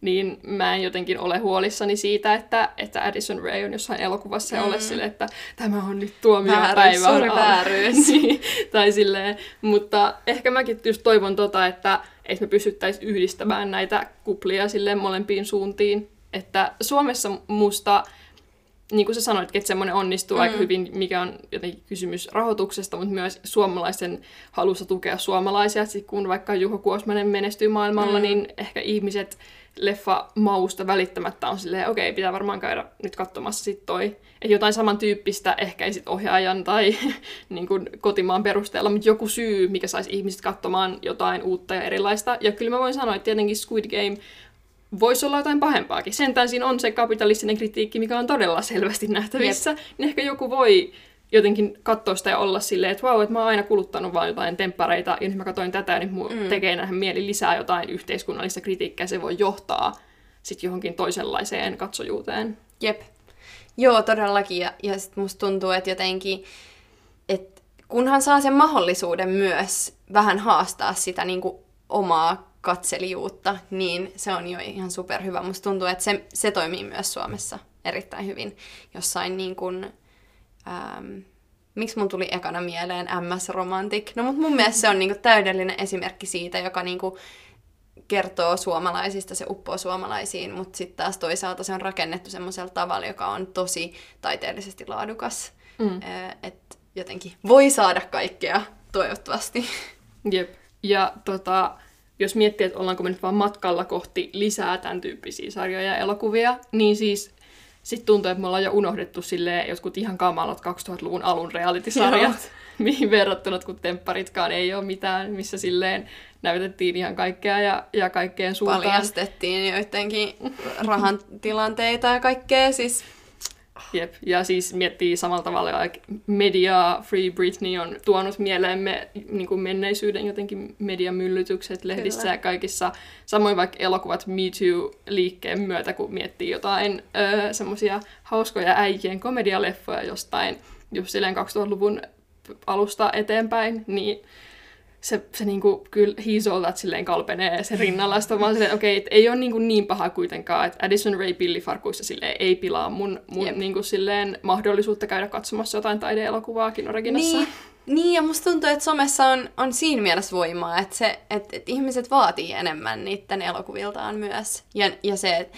B: niin mä en jotenkin ole huolissani siitä, että, että Addison Ray on jossain elokuvassa ja mm. ole sille, että tämä on nyt tuomiopäivä.
A: Vääryys, vääryys. [LAUGHS]
B: niin, tai silleen, mutta ehkä mäkin just toivon tota, että, että me pystyttäisiin yhdistämään näitä kuplia silleen molempiin suuntiin. Että Suomessa musta niin kuin sä sanoit, että semmoinen onnistuu mm. aika hyvin, mikä on jotenkin kysymys rahoituksesta, mutta myös suomalaisen halussa tukea suomalaisia. Sitten kun vaikka Juho Kuosmanen menestyy maailmalla, mm. niin ehkä ihmiset leffa mausta välittämättä on silleen, okei, okay, pitää varmaan käydä nyt katsomassa sit toi. Että jotain samantyyppistä ehkä ei sit ohjaajan tai [LAUGHS] niin kuin kotimaan perusteella, mutta joku syy, mikä saisi ihmiset katsomaan jotain uutta ja erilaista. Ja kyllä mä voin sanoa, että tietenkin Squid Game voisi olla jotain pahempaakin. Sentään siinä on se kapitalistinen kritiikki, mikä on todella selvästi nähtävissä. Yep. Niin ehkä joku voi jotenkin katsoa sitä ja olla silleen, että vau, että mä oon aina kuluttanut vaan jotain temppareita, ja nyt mä katsoin tätä, ja nyt mun mm. tekee nähdä mieli lisää jotain yhteiskunnallista kritiikkiä, se voi johtaa sitten johonkin toisenlaiseen katsojuuteen.
A: Jep. Joo, todellakin, ja, ja sit musta tuntuu, että jotenkin, että kunhan saa sen mahdollisuuden myös vähän haastaa sitä niin kuin omaa katselijuutta, niin se on jo ihan superhyvä. Musta tuntuu, että se, se toimii myös Suomessa erittäin hyvin jossain niin kuin, ähm, miksi mun tuli ekana mieleen MS Romantic? No mutta mun mielestä se on niinku täydellinen esimerkki siitä, joka niinku kertoo suomalaisista, se uppoo suomalaisiin, mutta sitten taas toisaalta se on rakennettu semmoisella tavalla, joka on tosi taiteellisesti laadukas. Mm. Että jotenkin voi saada kaikkea, toivottavasti.
B: Jep. Ja tota, jos miettii, että ollaanko me nyt vaan matkalla kohti lisää tämän tyyppisiä sarjoja ja elokuvia, niin siis sitten tuntuu, että me ollaan jo unohdettu sille jotkut ihan kamalat 2000-luvun alun reality-sarjat, [LAUGHS] mihin verrattuna, kun tempparitkaan ei ole mitään, missä silleen näytettiin ihan kaikkea ja, ja kaikkeen suuntaan.
A: Paljastettiin joidenkin rahan tilanteita ja kaikkea, siis
B: Jep, ja siis miettii samalla tavalla, että media Free Britney on tuonut mieleemme niin kuin menneisyyden jotenkin mediamyllytykset lehdissä Kyllä. ja kaikissa. Samoin vaikka elokuvat Me Too-liikkeen myötä, kun miettii jotain öö, semmoisia hauskoja äikien komedialeffoja jostain just silleen 2000-luvun alusta eteenpäin, niin se, se niinku, kyllä that silleen kalpenee sen rinnalla. Sitten vaan silleen, okei, okay, ei ole niinku niin paha kuitenkaan, että Addison Ray pillifarkuissa silleen ei pilaa mun, mun yep. niinku silleen mahdollisuutta käydä katsomassa jotain taideelokuvaa Kinoreginassa.
A: Niin, niin, ja musta tuntuu, että somessa on, on siinä mielessä voimaa, että, se, että, että ihmiset vaatii enemmän niiden elokuviltaan myös. Ja, ja, se,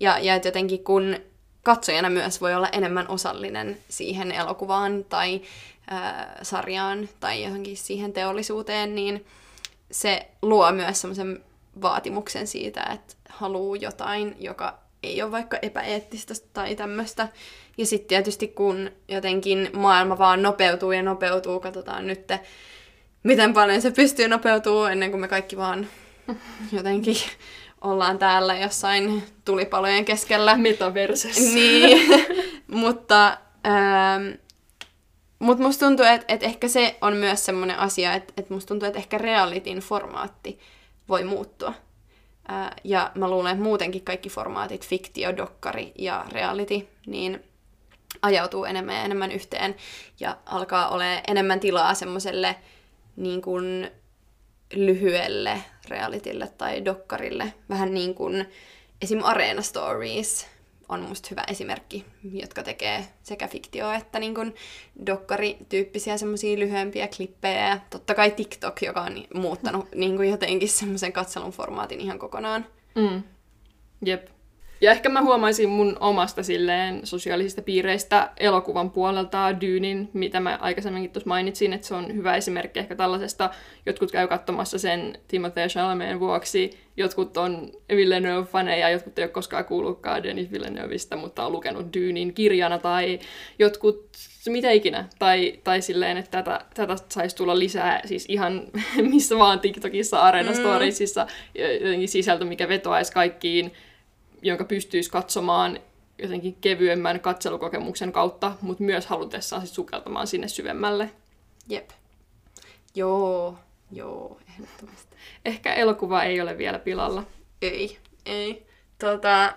A: ja, ja että jotenkin kun katsojana myös voi olla enemmän osallinen siihen elokuvaan tai ää, sarjaan tai johonkin siihen teollisuuteen, niin se luo myös semmoisen vaatimuksen siitä, että haluaa jotain, joka ei ole vaikka epäeettistä tai tämmöistä. Ja sitten tietysti kun jotenkin maailma vaan nopeutuu ja nopeutuu, katsotaan nyt, miten paljon se pystyy nopeutuu ennen kuin me kaikki vaan [LAUGHS] jotenkin ollaan täällä jossain tulipalojen keskellä.
B: Metaversessä.
A: Niin, [LAUGHS] mutta ähm, mutta musta tuntuu, että et ehkä se on myös semmoinen asia, että et musta tuntuu, että ehkä realitin formaatti voi muuttua. Ää, ja mä luulen, että muutenkin kaikki formaatit, fiktio, dokkari ja reality, niin ajautuu enemmän ja enemmän yhteen ja alkaa olemaan enemmän tilaa semmoiselle niin kuin lyhyelle realitille tai dokkarille. Vähän niin kuin esim. Arena Stories, on musta hyvä esimerkki, jotka tekee sekä fiktio että niin kuin dokkarityyppisiä semmoisia lyhyempiä klippejä. Ja totta kai TikTok, joka on muuttanut niin jotenkin semmoisen katselun formaatin ihan kokonaan.
B: Mm. Jep. Ja ehkä mä huomaisin mun omasta silleen sosiaalisista piireistä elokuvan puolelta Dyynin, mitä mä aikaisemminkin tuossa mainitsin, että se on hyvä esimerkki ehkä tällaisesta. Jotkut käy katsomassa sen Timothée Chalamet vuoksi, jotkut on Villeneuve-faneja, jotkut ei ole koskaan kuullutkaan Denis Villeneuveista, mutta on lukenut Dyynin kirjana, tai jotkut mitä ikinä. Tai, tai silleen, että tätä, tätä saisi tulla lisää siis ihan [LAUGHS] missä vaan TikTokissa, Arena Storiesissa, mm. jotenkin sisältö, mikä vetoaisi kaikkiin jonka pystyisi katsomaan jotenkin kevyemmän katselukokemuksen kautta, mutta myös halutessaan sit sukeltamaan sinne syvemmälle.
A: Jep. Joo, joo, ehdottomasti.
B: Ehkä elokuva ei ole vielä pilalla.
A: Ei, ei. Tota,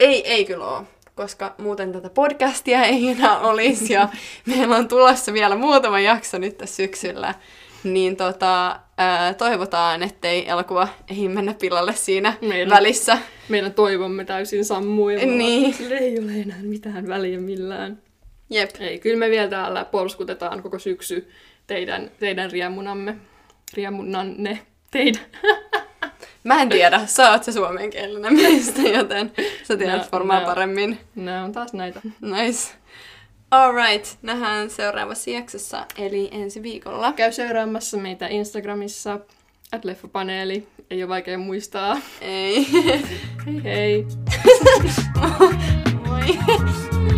A: ei, ei kyllä ole, koska muuten tätä podcastia ei enää olisi ja [LAUGHS] meillä on tulossa vielä muutama jakso nyt tässä syksyllä. Niin tota, ää, toivotaan, ettei elokuva ei mennä pilalle siinä meidän, välissä.
B: Meidän toivomme täysin sammui. Niin. Sille ei ole enää mitään väliä millään.
A: Jep.
B: Ei, kyllä me vielä täällä polskutetaan koko syksy teidän, teidän riemunamme. Riemunanne. Teidän. [LAUGHS]
A: Mä en tiedä, sä oot se suomenkielinen meistä, joten sä tiedät no, varmaan no, paremmin.
B: Nämä on taas näitä.
A: Nice. Alright, nähdään seuraavassa jaksossa, eli ensi viikolla.
B: Käy seuraamassa meitä Instagramissa, at leffapaneeli. Ei ole vaikea muistaa.
A: Ei.
B: hei hei. [LAUGHS]
A: Moi.